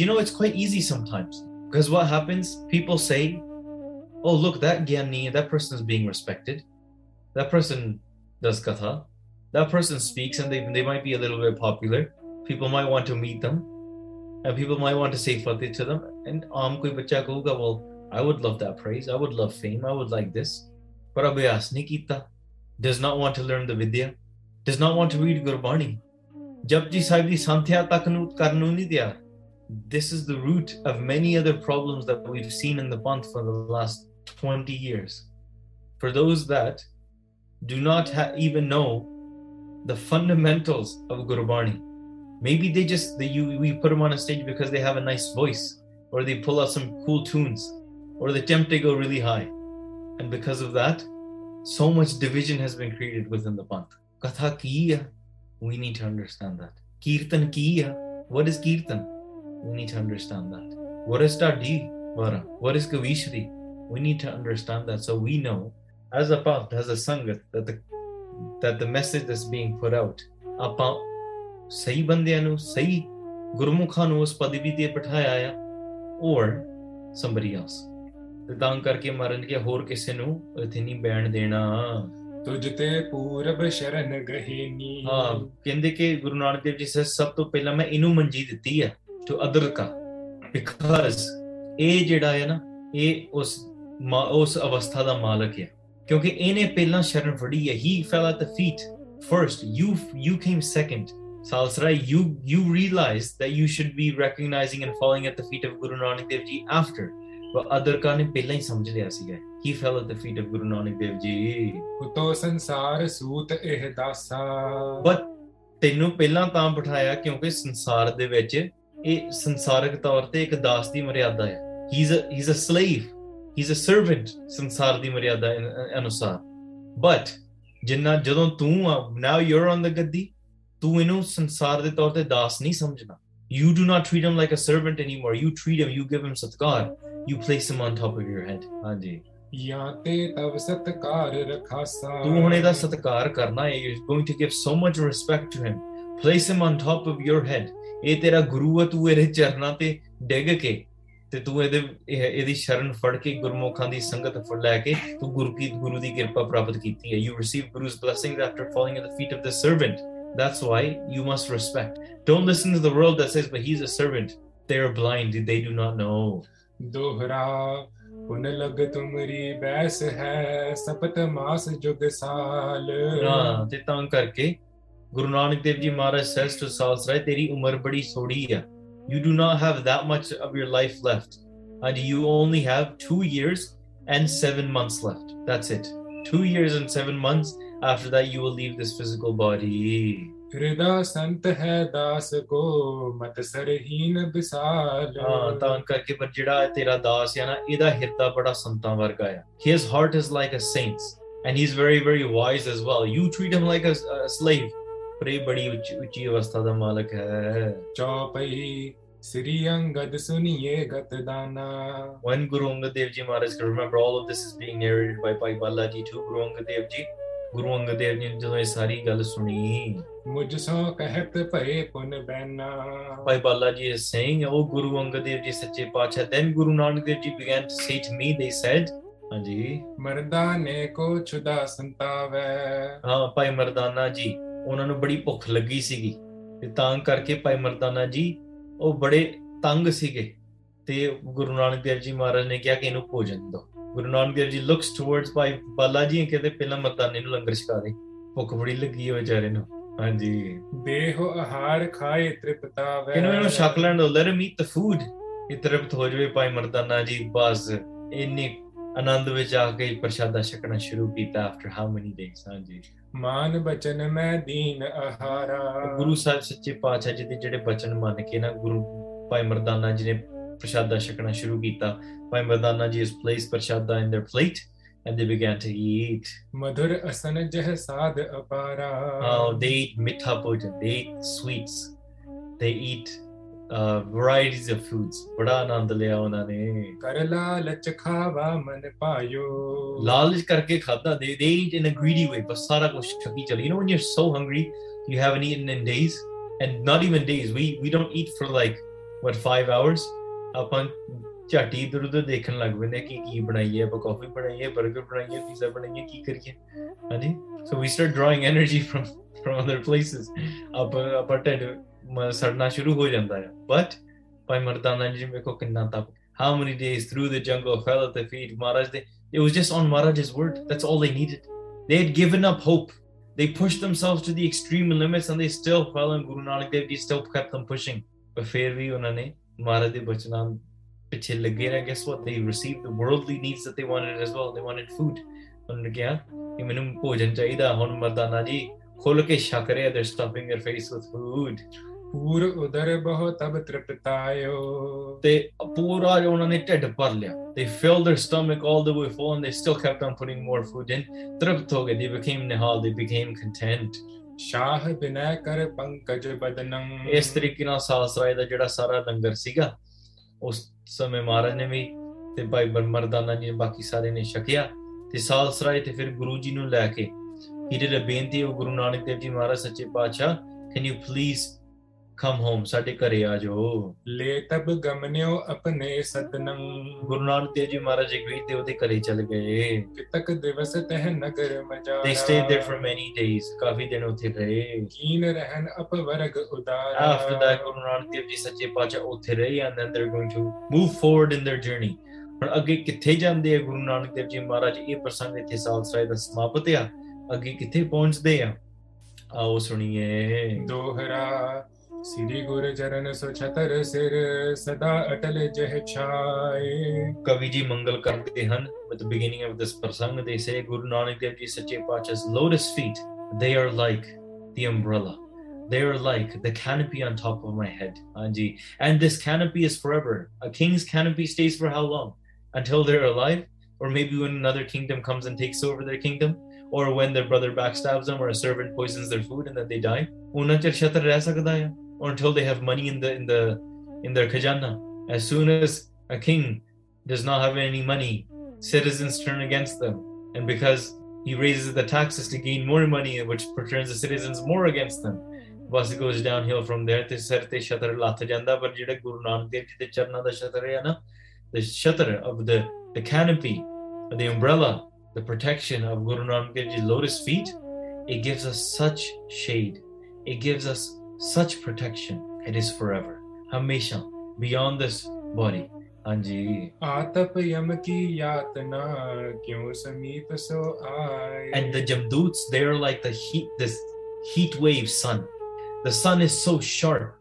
you know, it's quite easy sometimes. Because what happens, people say, oh, look, that Gyani, that person is being respected. That person does katha. That person speaks and they, they might be a little bit popular. People might want to meet them. And people might want to say fatih to them. And um, koi bacha kahuga, well, I would love that praise. I would love fame. I would like this. But Abhyas Nikita does not want to learn the Vidya, does not want to read Gurbani. Japji Sahib santya Karnuni Diyar. This is the root of many other problems that we've seen in the Panth for the last 20 years. For those that do not ha- even know the fundamentals of Gurbani, maybe they just, they, you, we put them on a stage because they have a nice voice or they pull out some cool tunes or they attempt to go really high, and because of that, so much division has been created within the Panth. Katha ki hai? we need to understand that. Kirtan ki hai? what is kirtan we need to understand that what is tadi vara what is kavishri we need to understand that so we know as a path as a sangat that the that the message that's being put out ਆਪਾਂ ਸਹੀ ਬੰਦਿਆਂ ਨੂੰ ਸਹੀ ਗੁਰਮੁਖਾਂ ਨੂੰ ਉਸ ਪਦਵੀ ਤੇ ਬਿਠਾਇਆ ਆ or somebody else ਤੇ ਤਾਂ ਕਰਕੇ ਮਰਨ ਕੇ ਹੋਰ ਕਿਸੇ ਨੂੰ ਇੱਥੇ ਨਹੀਂ ਬੈਣ ਦੇਣਾ। ਤੁਝ ਤੇ ਪੂਰਬ ਸ਼ਰਨ ਗਹਿਨੀ ਹਾਂ ਕਹਿੰਦੇ ਕਿ ਗੁਰੂ ਨਾਨਕ ਦੇਵ ਜੀ ਸੇ ਸਭ ਤੋਂ ਪਹਿਲਾਂ ਮੈਂ ਇਹਨੂੰ ਮੰਜੀ ਦਿੱਤੀ ਹੈ ਟੂ ਅਦਰ ਕਾ ਬਿਕਾਜ਼ ਇਹ ਜਿਹੜਾ ਹੈ ਨਾ ਇਹ ਉਸ ਉਸ ਅਵਸਥਾ ਦਾ ਮਾਲਕ ਹੈ। ਕਿਉਂਕਿ ਇਹਨੇ ਪਹਿਲਾਂ ਸ਼ਰਨ ਫੜੀ ਹੈ। He fell at the feet first you you came second Salsara, you you realized that you should be recognizing and falling at the feet of Guru Nanak Dev Ji after. Adarka ਨੇ ਪਹਿਲਾਂ ਹੀ ਸਮਝ ਲਿਆ ਸੀਗਾ। He fell at the feet of Guru Nanak Dev ji ਉਤੋ ਸੰਸਾਰ ਸੂਤ ਇਹ ਦਾਸਾ। But ਤੈਨੂੰ ਪਹਿਲਾਂ ਤਾਂ ਬਿਠਾਇਆ ਕਿਉਂਕਿ ਸੰਸਾਰ ਦੇ ਵਿੱਚ ਇਹ ਸੰਸਾਰਕ ਤੌਰ ਤੇ ਇੱਕ ਦਾਸ ਦੀ ਮਰਿਆਦਾ ਹੈ he is he is a slave he is a servant ਸੰਸਾਰ ਦੀ ਮਰਿਆਦਾ ਅਨੁਸਾਰ। ਬਟ ਜਿੰਨਾ ਜਦੋਂ ਤੂੰ now you are on the gaddi ਤੂੰ ਇਹਨੂੰ ਸੰਸਾਰ ਦੇ ਤੌਰ ਤੇ ਦਾਸ ਨਹੀਂ ਸਮਝਣਾ। you do not treat him like a servant anymore you treat him you give him satkar you place him on top of your head ਹਾਂਜੀ ਜਾਂ ਤੇ ਤਵ ਸਤਕਾਰ ਰਖਾਸਾ ਤੂੰ ਹੁਣ ਇਹਦਾ ਸਤਿਕਾਰ ਕਰਨਾ ਹੈ you're going to give so much respect to him place him on top of your head ਇਹ ਤੇਰਾ ਗੁਰੂ ਹੈ ਤੂੰ ਇਹਦੇ ਚਰਨਾਂ ਤੇ ਡਿੱਗ ਕੇ ਤੇ ਤੂੰ ਇਹਦੇ ਇਹ- ਇਹਦੀ ਸ਼ਰਨ ਫੜ ਕੇ ਗੁਰਮੁਖਾਂ ਦੀ ਸੰਗਤ ਫੜ ਲੈ ਕੇ ਤੂੰ ਗੁਰੂ ਕੀ ਗੁਰੂ ਦੀ ਕਿਰਪਾ ਪ੍ਰਾਪਤ ਕੀਤੀ ਹੈ you receive guru's blessings after falling at the feet of the servant that's why you must respect. Don't listen to the world that says, but he's a servant. They are blind, they do not know. दोहरा पुन लग तुमरी बैस हाँ ते करके Guru Nanak Dev ji says to Salsrai तेरी umar badi थोड़ी you do not have that much of your life left and you only have 2 years and 7 months left that's it 2 years and 7 months after that, you will leave this physical body. Ah, his heart is like a saint's and he's very very wise as well. You treat him like a, a slave. ਪਰ ਬੜੀ ਉੱਚੀ ਅਵਸਥਾ ਦਾ ਮਾਲਕ ਹੈ ਚੌਪਈ When Guru Angad Dev Ji Maharaj, remember all of this is being narrated by Bhai Balaji to Guru Angad Dev Ji. Guru Angad Dev Ji ਨੇ ਜਦੋਂ ਇਹ ਸਾਰੀ ਗੱਲ ਸੁਣੀ ਮੁਝ ਸੋ ਕਹਿਤ ਭਏ ਪੁਨ ਬੈਨਾ। Bhai Balaji is saying, oh Guru Angad Dev Ji ਸੱਚੇ ਪਾਤਸ਼ਾਹ then Guru Nanak Dev Ji began to say to me, they said, ਹਾਂਜੀ ਮਰਦਾਨੇ ਕੋ ਛੁਦਾ ਸੰਤਾਵੈ। ਹਾਂ ਭਾਈ ਮਰਦਾਨਾ ਜੀ ਉਹਨਾਂ ਨੂੰ ਬੜੀ ਭੁੱਖ ਲੱਗੀ ਸੀਗੀ। ਤੇ ਤਾਂ ਕਰਕੇ ਭਾਈ ਮਰਦਾਨਾ ਜੀ ਉਹ ਬੜੇ ਤੰਗ ਸੀਗੇ। ਤੇ ਗੁਰੂ ਨਾਨਕ ਦੇਵ ਜੀ ਮਹਾਰਾਜ ਨੇ ਕਿਹਾ ਕਿ ਇਹਨੂੰ ਭੋਜਨ ਦਿਓ। ਗੁਰੂ ਨਾਨਕ ਦੇਵ ਜੀ ਲੁਕਸ ਟੁਵਰਡਸ ਭਾਈ ਬਾਲਾ ਜੀ ਕਹਿੰਦੇ ਪਹਿਲਾਂ ਮਰਦਾਨੇ ਨੂੰ ਲੰਗਰ ਛਕਾ ਦੇ। ਭੁੱਖ ਬੜੀ ਲੱਗੀ ਹੋਈ ਵਿਚਾਰੇ ਨੂੰ। ਹਾਂਜੀ। ਦੇਹੋ ਆਹਾਰ ਖਾਏ ਤ੍ਰਿਪਤਾਵੈ ਇਹਨੂੰ ਇਹਨੂੰ ਛਕ ਲੈਣ ਦੋ ਲੈਟ ਮੀਟ ਦ ਫੂਡ ਇਹ ਤ੍ਰਿਪਤ ਹੋ ਜਾਵੇ ਭਾਈ ਮਰਦਾਨਾ ਜੀ ਬਸ ਇੰਨੀ ਆਨੰਦ ਵਿੱਚ ਆ ਕੇ ਪ੍ਰਸ਼ਾਦਾ ਛਕਣਾ ਸ਼ੁਰੂ ਕੀਤਾ ਆਫਟਰ ਹਾਊ ਮਨੀ ਡੇਜ਼ ਹਾਂਜੀ। ਮਾਨ ਬਚਨ ਮੈਂ ਦੀਨ ਆਹਾਰਾ। ਗੁਰੂ ਸਾਹਿਬ ਸੱਚੇ ਪਾਤਸ਼ਾਹ ਜੀ ਦੇ ਜਿਹੜੇ ਬਚਨ ਮੰਨ ਕੇ ਨਾ ਗੁਰੂ ਭਾਈ ਮਰਦਾਨਾ ਜੀ ਨੇ prashada shakna they began to they eat mitha bhojan, they eat sweets, they eat uh, varieties of foods. ਬੜਾ ਆਨੰਦ ਲਿਆ ਉਹਨਾਂ ਨੇ ਕਰ ਲਾਲਚ ਖਾਵਾ ਮਨ ਪਾਇਓ ਲਾਲਚ ਕਰਕੇ ਖਾਦਾ ਦੇ ਦੇ eat in a greedy way ਬਸ ਸਾਰਾ ਕੁਝ ਛਕੀ ਚਲੀ you know when you're so hungry you haven't eaten in days and not even days. We we don't eat for like what 5 hours? So we ਇਧਰ drawing energy from ਪੈਂਦੇ ਕਿ ਕੀ ਬਣਾਈਏ ਆਪਾਂ ਕਾਫੀ ਬਣਾਈਏ 버ਗਰ ਬਣਾਈਏ ਪੀਜ਼ਾ ਬਣਾਈਏ ਕੀ ਕਰੀਏ? ਹਾਂਜੀ? So we start drawing how many days through the jungle fell at the feet Maharaj it was just on Maharaj's word. That's all they needed. They had given up hope. They pushed themselves to the extreme limits and they still fell Guru Nanak Dev Ji still kept them pushing. But fair ਵੀ ਉਹਨਾਂ ਨੇ Maharaj de Bachanam ਪਿੱਛੇ ਲੱਗੇ ਰਹੇ guess what they receive the worldly needs that they wanted as well they wanted food ਉਹਨਾਂ ਨੇ ਕਿਹਾ ਕਿ ਮੈਨੂੰ ਭੋਜਨ ਚਾਹੀਦਾ ਹੁਣ ਮਰਦਾਨਾ ਜੀ ਖੁੱਲ ਕੇ ਛਕ ਰਹੇ they stuffing their face with food ਪੂਰ ਉਦਰ ਬਹੁ ਤਬ ਤ੍ਰਿਪਤਾਇਓ ਤੇ ਪੂਰਾ ਜੋ ਉਹਨਾਂ ਨੇ ਢਿੱਡ ਭਰ ਲਿਆ they fill their stomach all the way full and they still kept on putting more food in ਤ੍ਰਿਪਤ ਹੋ ਗਏ ਦੇ ਬਿਕੇਮ ਨਿਹਾਲ ਦੇ ਬਿਕੇਮ ਕੰਟੈਂਟ ਸ਼ਾਹ ਬਿਨੈ ਕਰ ਪੰਕਜ ਬਦਨੰ। ਇਸ ਤਰੀਕੇ ਨਾਲ ਸਾਲਸਰਾਏ ਦਾ ਜਿਹੜਾ ਸਾਰਾ ਲੰਗਰ ਸੀਗਾ, ਉਸ ਸਮੇਂ ਮਹਾਰਾਜ ਨੇ ਵੀ ਤੇ ਭਾਈ ਮਰਦਾਨਾ ਜੀ ਨੇ ਬਾਕੀ ਸਾਰੇ ਨੇ ਛਕਿਆ ਤੇ ਸਾਲਸਰਾਏ ਤੇ ਫਿਰ ਗੁਰੂ ਜੀ ਨੂੰ ਲੈ ਕੇ ਹੀਰੇ ਬੇਨਤੀ ਉਹ ਗੁਰੂ ਨਾਨਕ ਦੇਵ ਜੀ ਮਹਾਰਾਜ ਸੱਚੇ ਪਾਤਸ਼ਾਹ can you please come home ਸਾਡੇ ਘਰੇ ਆ ਜਾਓ। ਲੈ ਤਬ ਗਮਨਿਓ ਆਪਣੇ ਸਦਨੰ ਗੁਰੂ ਨਾਨਕ ਦੇਵ ਜੀ ਮਹਾਰਾਜ ਅਗਰੀ ਤੇ ਉਹਦੇ ਘਰੇ ਚਲੇ ਗਏ। ਕਿਤਕ ਦਿਵਸ ਤਹਿ ਨਗਰ ਮਜਾ they stayed there for many days ਕਾਫੀ ਦਿਨ ਉੱਥੇ ਰਹੇ। ਕੀਨ ਰਹਿਨ ਅਪਵਰਗ ਉਦਾਰ। After that ਗੁਰੂ ਨਾਨਕ ਦੇਵ ਜੀ ਸੱਚੇ ਪਾਤਸ਼ਾਹ ਉੱਥੇ ਰਹੇ and then they're going to move forward in their journey ਹੁਣ ਅੱਗੇ ਕਿੱਥੇ ਜਾਂਦੇ ਆ ਗੁਰੂ ਨਾਨਕ ਦੇਵ ਜੀ ਮਹਾਰਾਜ? ਇਹ ਪ੍ਰਸੰਗ ਇੱਥੇ ਸਾਲਸਰਾਏ ਦਾ ਸਮਾਪਤ ਆ। ਅੱਗੇ ਕਿੱਥੇ ਪਹੁੰਚਦੇ ਆ? ਆਓ ਸੁਣੀਏ। ਦੋਹਰਾ ਸ੍ਰੀ ਗੁਰ ਚਰਨ ਸੋ ਛਤਰ ਸਿਰ ਸਦਾ ਅਟਲ ਜਹ ਛਾਏ ਕਵੀ ਜੀ ਮੰਗਲ ਕਰਦੇ ਹਨ with the beginning of this prasang they say guru nanak dev ji sache pacha's lotus feet they are like the umbrella they are like the canopy on top of my head Anji. and this canopy is forever a king's canopy stays for how long until they're alive or maybe when another kingdom comes and takes over their kingdom or when their brother backstabs them or a servant poisons their food and then they die ਉਹਨਾਂ ਚਿਰ ਛਤਰ ਰਹਿ ਸਕਦਾ ਹੈ or until they have money in the in the in their khajana as soon as a king does not have any money citizens turn against them and because he raises the taxes to gain more money which turns the citizens more against them bus goes downhill from there ਤੇ ਸਿਰ ਤੇ ਛਤਰ ਲੱਥ ਜਾਂਦਾ ਪਰ ਜਿਹੜਾ ਗੁਰੂ ਨਾਨਕ ਦੇਵ ਜੀ ਦੇ ਚਰਨਾਂ ਦਾ ਛਤਰ ਹੈ ਨਾ the shutter of the the canopy the umbrella the protection of Guru Nanak Dev Ji's lotus feet it gives us such shade it gives us such protection. It is forever, हमेशा, beyond this body. हाँ जी आतप यम की यातना क्यों समीप सो and the jamduts they are like the heat this heat wave sun the sun is so sharp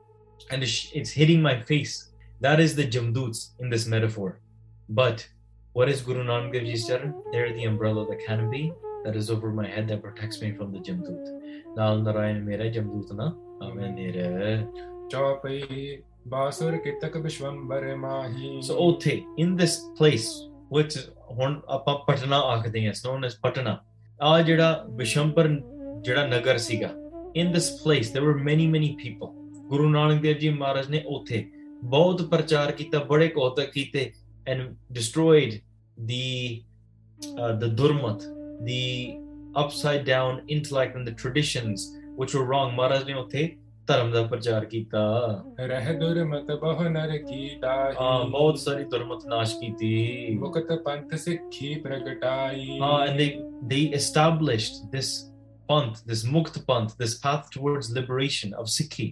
and it's hitting my face that is the jamduts in this metaphor but what is Guru Nanak Dev Ji's charan? They're the umbrella, the canopy that is over my head that protects me from the jamdut. Naal Narayan Mera Jamdutana amen Chaupai ਬਾਸੁਰ ਕਿਤਕ ਵਿਸ਼ਵੰਬਰ Mahi so ਉੱਥੇ in this place which ਹੁਣ ਆਪਾਂ ਪਟਨਾ ਆਖਦੇ ਹਾਂ known as Patna ਆ ਜਿਹੜਾ ਵਿਸ਼ੰਪਰ ਜਿਹੜਾ ਨਗਰ ਸੀਗਾ in this place there were many many people ਗੁਰੂ ਨਾਨਕ ਦੇਵ ਜੀ ਮਹਾਰਾਜ ਨੇ ਉੱਥੇ ਬਹੁਤ ਪ੍ਰਚਾਰ ਕੀਤਾ ਬੜੇ ਕੋਤਕ ਕੀਤੇ destroyed the uh, the durmat the upside down intellect and the traditions which were wrong ਮਹਾਰਾਜ ਨੇ ਉੱਥੇ ਧਰਮ ਦਾ ਪ੍ਰਚਾਰ ਕੀਤਾ ਰਹਿ ਦੁਰਮਤ ਬਹੁ ਨਰ ਕੀ ਹਾਂ ਦਾਹੀ ਬਹੁਤ ਸਾਰੀ ਦੁਰਮਤ ਨਾਸ਼ ਕੀਤੀ ਮੁਕਤ ਪੰਥ ਸਿੱਖੀ ਪ੍ਰਗਟਾਈ Uh, and they they established this panth, this mukt panth, this path towards liberation of Sikhi,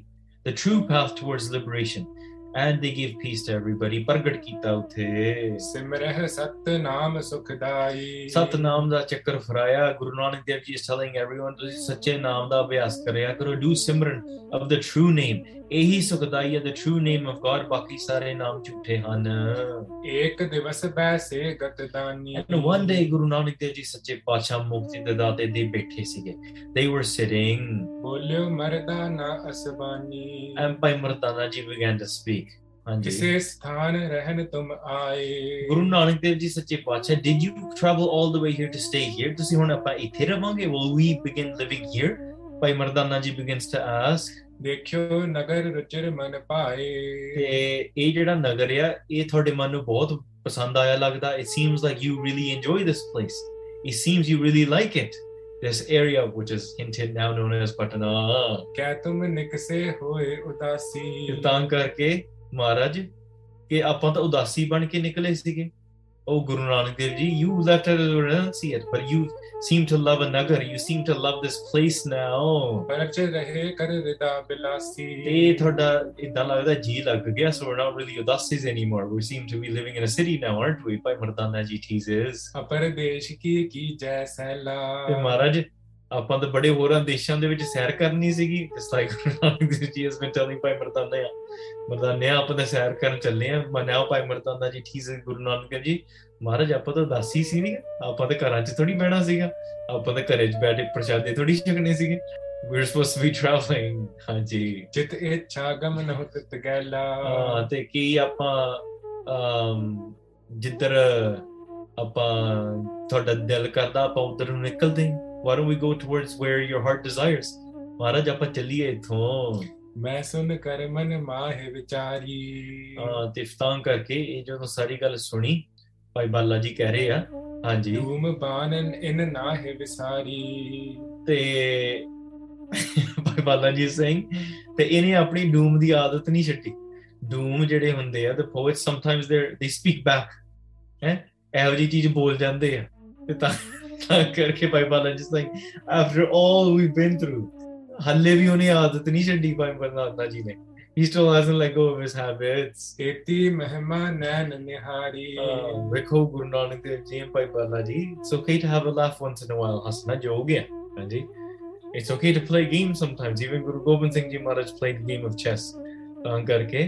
the true path towards liberation, and they give peace to everybody ਪ੍ਰਗਟ ਕੀਤਾ ਉਥੇ। ਸਿਮਰਹਿ ਸਤਨਾਮ ਸੁਖਦਾਈ। ਸਤਨਾਮ ਦਾ ਚੱਕਰ ਫਰਾਇਆ। ਗੁਰੂ ਨਾਨਕ ਦੇਵ ਜੀ ਇਸ ਟੈਲਿੰਗ एवरीवन ਤੁਸੀਂ ਸੱਚੇ ਨਾਮ ਦਾ ਅਭਿਆਸ ਕਰਿਆ ਕਰੋ। Do simran of the true name ਇਹੀ ਸੁਖਦਾਈ ਹੈ the true name of god ਬਾਕੀ ਸਾਰੇ ਨਾਮ ਝੂਠੇ ਹਨ। ਇੱਕ ਦਿਵਸ ਬੈਸੇ ਗਤਦਾਨੀ and one day Guru Nanak Dev ji ਸੱਚੇ ਪਾਤਸ਼ਾਹ ਮੁਕਤੀ ਦੇ ਦਾਤੇ ਦੇ ਬੈਠੇ ਸੀਗੇ। ਦੇ ਵਰ ਸਿਟਿੰਗ ਬੋਲਿਓ ਮਰਦਾਨਾ ਅਸਬਾਨੀ। ਐਂਡ ਭਾਈ ਮਰਦਾਨਾ ਜੀ ਬਿਗਨ ਟੂ ਸਪੀਕ ਕਿਸੇ ਸਥਾਨ ਰਹਿਣ ਤੁਮ ਆਏ। ਗੁਰੂ ਨਾਨਕ ਦੇਵ ਜੀ ਸੱਚੇ ਪਾਤਸ਼ਾਹ did you travel all the way here to stay here ਤੁਸੀਂ ਹੁਣ ਆਪਾਂ ਇੱਥੇ ਰਵਾਂਗੇ? Will we begin living here Bhai Mardana ji begins to ask ਦੇਖਿਓ ਨਗਰ ਰੁਚਿਰ ਮਨ ਪਾਏ ਤੇ ਇਹ ਜਿਹੜਾ ਨਗਰ ਆ ਇਹ ਤੁਹਾਡੇ ਮਨ ਨੂੰ ਬਹੁਤ ਪਸੰਦ ਆਇਆ ਲੱਗਦਾ it seems like you really enjoy this place it seems you really like it this area which is hinted now known as Patna ਤੁਮ ਨਿਕਸੇ ਹੋਏ ਉਦਾਸੀ ਤੇ ਤਾਂ ਕਰਕੇ ਮਹਾਰਾਜ ਕਿ ਆਪਾਂ ਤਾਂ ਉਦਾਸੀ ਬਣ ਕੇ ਨਿਕਲੇ ਸੀਗੇ ਉਹ ਗੁਰੂ ਨਾਨਕ ਦੇਵ ਜੀ you left it as a renunciate but you seem to love a nagar you seem to love this place now ਪਰਚ ਰਹੇ ਕਰ ਰਿਦਾ ਬਿਲਾਸੀ ਤੇ ਤੁਹਾਡਾ ਇਦਾਂ ਲੱਗਦਾ ਜੀ ਲੱਗ ਗਿਆ so we're not really udasis anymore we seem to be living in a city now aren't we ਭਾਈ ਮਰਦਾਨਾ ਜੀ teases ਅਪਰ ਦੇਸ਼ ਕੀ ਕੀ ਜੈ ਸੈਲਾ ਤੇ ਮਹਾਰਾਜ ਆਪਾਂ ਤਾਂ ਬੜੇ ਹੋਰਾਂ ਦੇਸ਼ਾਂ ਦੇ ਵਿੱਚ ਸੈਰ ਕਰਨੀ ਸੀਗੀ just like Guru Nanak Dev Ji has been telling ਭਾਈ ਮਰਦਾਨਾ ਆ ਮਰਦਾਨੇ ਆਪਾਂ ਤਾਂ ਸੈਰ ਕਰਨ ਚੱਲੇ ਆ ਮਨਾਓ ਭਾਈ ਮਰਦਾਨਾ ਜੀ ਠੀਕ ਹੈ ਗੁਰੂ ਨਾਨਕ ਦੇਵ ਜੀ ਮਹਾਰਾਜ ਆਪਾਂ ਤਾਂ ਦਾਸੀ ਸੀ ਨਹੀਂ ਆਪਾਂ ਤਾਂ ਘਰਾਂ 'ਚ ਥੋੜੀ ਬਹਿਣਾ ਸੀਗਾ। ਆਪਾਂ ਤਾਂ ਘਰੇ 'ਚ ਬੈਠੇ ਪ੍ਰਸ਼ਾਦੇ ਥੋੜੀ ਛਕਣੇ ਸੀਗੇ। We're supposed to be traveling. ਹਾਂਜੀ। ਜਿਤ ਇੱਛਾ ਗਮਨ ਹੁਤ ਤਗੈਲਾ। ਹਾਂ ਤੇ ਕੀ ਆਪਾਂ ਅਮ ਜਿੱਧਰ ਆਪਾਂ ਤੁਹਾਡਾ ਦਿਲ ਕਰਦਾ ਆਪਾਂ ਉਧਰ ਨੂੰ ਨਿਕਲਦੇ ਹਾਂ। Why don't we go towards where your heart desires? ਮਹਾਰਾਜ ਆਪਾਂ ਚੱਲੀਏ ਇੱਥੋਂ। ਮੈਂ ਸੁਨ ਕਰ ਮਨ ਮਾਹੇ ਵਿਚਾਰੀ। ਤਿਫਤਾਂ ਕਰਕੇ ਇਹ ਜਦੋਂ ਸਾਰੀ ਗੱਲ ਸੁਣੀ ਭਾਈ ਬਾਲਾ ਜੀ ਕਹਿ ਰਹੇ ਆ। ਹਾਂਜੀ। ਧੂਮ ਬਾਨਨ ਇਨ ਨਾਹੇ ਵਿਸਾਰੀ। ਤੇ ਭਾਈ ਬਾਲਾ ਜੀ ਸਿੰਘ ਤੇ ਇਹਨੇ ਆਪਣੀ ਡੂਮ ਦੀ ਆਦਤ ਨਹੀਂ ਛੱਡੀ। ਡੂਮ ਜਿਹੜੇ ਹੁੰਦੇ ਆ ਤੇ ਪੋਇਟ ਸਮਟਾਈਮਸ ਦੇ ਦੇ ਸਪੀਕ ਬੈਕ ਹੈ? ਇਹੋ ਜੀ ਚੀਜ਼ ਬੋਲ ਜਾਂਦੇ ਆ। ਤੇ ਤਾਂ ਕਰਕੇ Bhai Bala ji Singh after all we been through हल्ले भी उन्हें आदत नहीं चढ़ी पाए परनाथना जी ने He still hasn't let go of his habits. Iti mahmana nanihari. Rekho Guru Nanak Dev Ji and Bhai Bala It's okay to have a laugh once in a while. Hasna jo ho It's okay to play games sometimes. Even Guru Gobind Singh Ji Maharaj played the game of chess. ਤਾਂ ਕਰਕੇ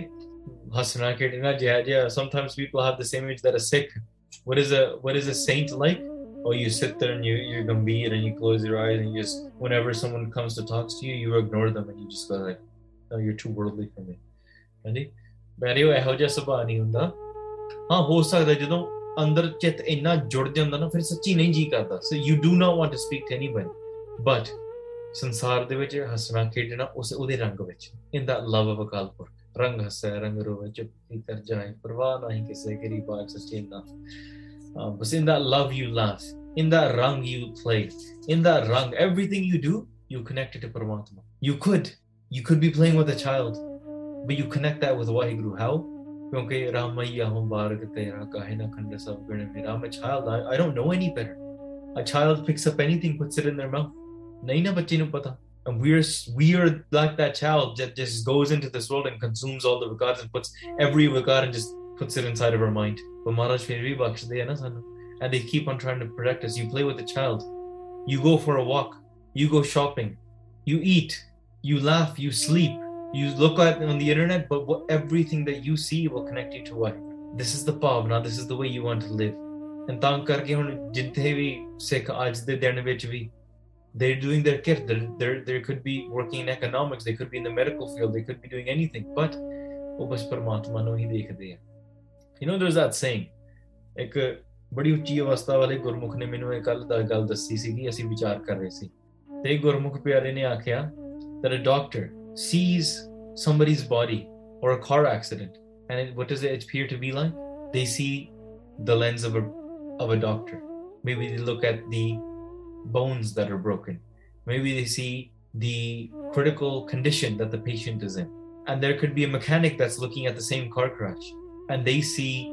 ਹੱਸਣਾ ਖੇਡਣਾ ਜਿਹਾ ਜਿਹਾ sometimes people have the same age that are sick what is a what is a saint like oh you sit there and you you're gambir and you close your eyes and you just whenever someone comes to talk to you you ignore them and you just go like no you're too worldly for me ਹਾਂਜੀ ਮੇਰੇ ਉਹ ਇਹੋ ਜਿਹਾ ਸੁਭਾਅ ਨਹੀਂ ਹੁੰਦਾ ਹਾਂ ਹੋ ਸਕਦਾ ਜਦੋਂ ਅੰਦਰ ਚਿੱਤ ਇੰਨਾ ਜੁੜ ਜਾਂਦਾ ਨਾ ਫਿਰ ਸੱਚੀ ਨਹੀਂ ਜੀ ਕਰਦਾ so you do not want to speak to anybody but ਸੰਸਾਰ ਦੇ ਵਿੱਚ ਹੱਸਣਾ ਖੇਡਣਾ ਉਸ ਉਹਦੇ ਰੰਗ ਵਿੱਚ ਇਨ ਦਾ ਲਵ ਆਫ ਅਕਾਲ ਪੁਰਖ ਰੰਗ ਹੱਸੈ ਰੰਗ ਰੋਵੇ ਚੁੱਪ ਕਰ ਜਾਏ ਪਰਵਾਹ ਨਹੀਂ ਕਿਸੇ ਗਰੀ ਬਾਗ ਸੱਚੇ ਨਾ Um, uh, because in that love you last, in that rung you play, in that rung, everything you do, you connect it to Paramatma. You could, you could be playing with a child, but you connect that with Waheguru. How? Because I'm a child, I, I don't know any better. A child picks up anything, puts it in their mouth. And we're we are like that child that just goes into this world and consumes all the vikars and puts every vikar and just puts it inside of our mind but Maharaj ਫਿਰ ਵੀ ਬਖਸ਼ਦੇ ਆ ਨਾ ਸਾਨੂੰ and they keep on trying to protect us. You play with a child, you go for a walk, you go shopping, you eat, you laugh, you sleep, you look at on the internet, but what, everything that you see will connect you to what? This is the bhavna, this is the way you want to live. And ਤਾਂ ਕਰਕੇ ਹੁਣ ਜਿੱਥੇ ਵੀ ਸਿੱਖ ਅੱਜ ਦੇ ਦਿਨ ਵਿੱਚ ਵੀ they're doing their kirt. They're, they're, they could be working in economics, they could be in the medical field, they could be doing anything, but ਉਹ ਬਸ ਪਰਮਾਤਮਾ ਨੂੰ ਹੀ ਦੇਖਦੇ ਆ You know, there's that saying, ਇੱਕ ਬੜੀ ਉੱਚੀ ਅਵਸਥਾ ਵਾਲੇ ਗੁਰਮੁਖ ਨੇ ਮੈਨੂੰ ਇਹ ਕੱਲ ਦਾ ਗੱਲ ਦੱਸੀ ਸੀਗੀ ਅਸੀਂ ਵਿਚਾਰ ਕਰ ਰਹੇ ਸੀ ਤੇ ਗੁਰਮੁਖ ਪਿਆਰੇ ਨੇ ਆਖਿਆ that a doctor sees somebody's body or a car accident and it, what does it appear to be like they see the lens of a of a doctor maybe they look at the bones that are broken maybe they see the critical condition that the patient is in and there could be a mechanic that's looking at the same car crash and they see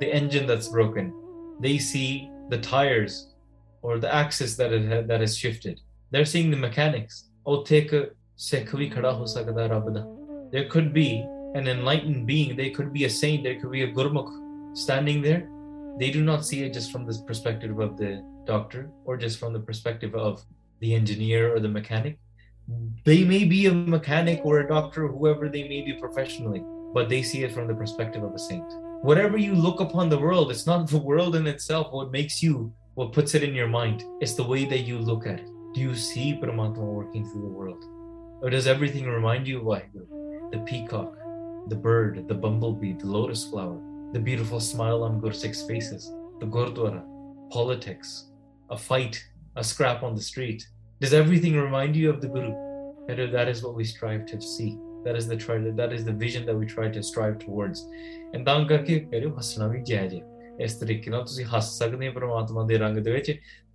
the engine that's broken they see the tires or the axis that it that has shifted. They're seeing the mechanics. Oh, take a There could be an enlightened being. They could be a saint. There could be a gurmukh standing there. They do not see it just from the perspective of the doctor or just from the perspective of the engineer or the mechanic. They may be a mechanic or a doctor, whoever they may be professionally, but they see it from the perspective of a saint whatever you look upon the world, it's not [laughs] the world in itself what makes you, what puts it in your mind. It's the way that you look at it. Do you see Paramatma working through the world? Or does everything remind you of Vaheguru? The peacock, the bird, the bumblebee, the lotus flower, the beautiful smile on Gursik's faces, the Gurdwara, politics, a fight, a scrap on the street. Does everything remind you of the Guru? And that is what we strive to see That is the try. That is the vision that we try to strive towards. And ਤਾਂ ਕਰਕੇ ਕਰਿਓ ਹੱਸਣਾ ਵੀ ਜਾਇਜ਼ ਹੈ ਇਸ ਤਰੀਕੇ ਨਾਲ ਤੁਸੀਂ ਹੱਸ ਸਕਦੇ ਹੋ ਪ੍ਰਮਾਤਮਾ ਦੇ ਰੰਗ ਦੇ ਵਿੱਚ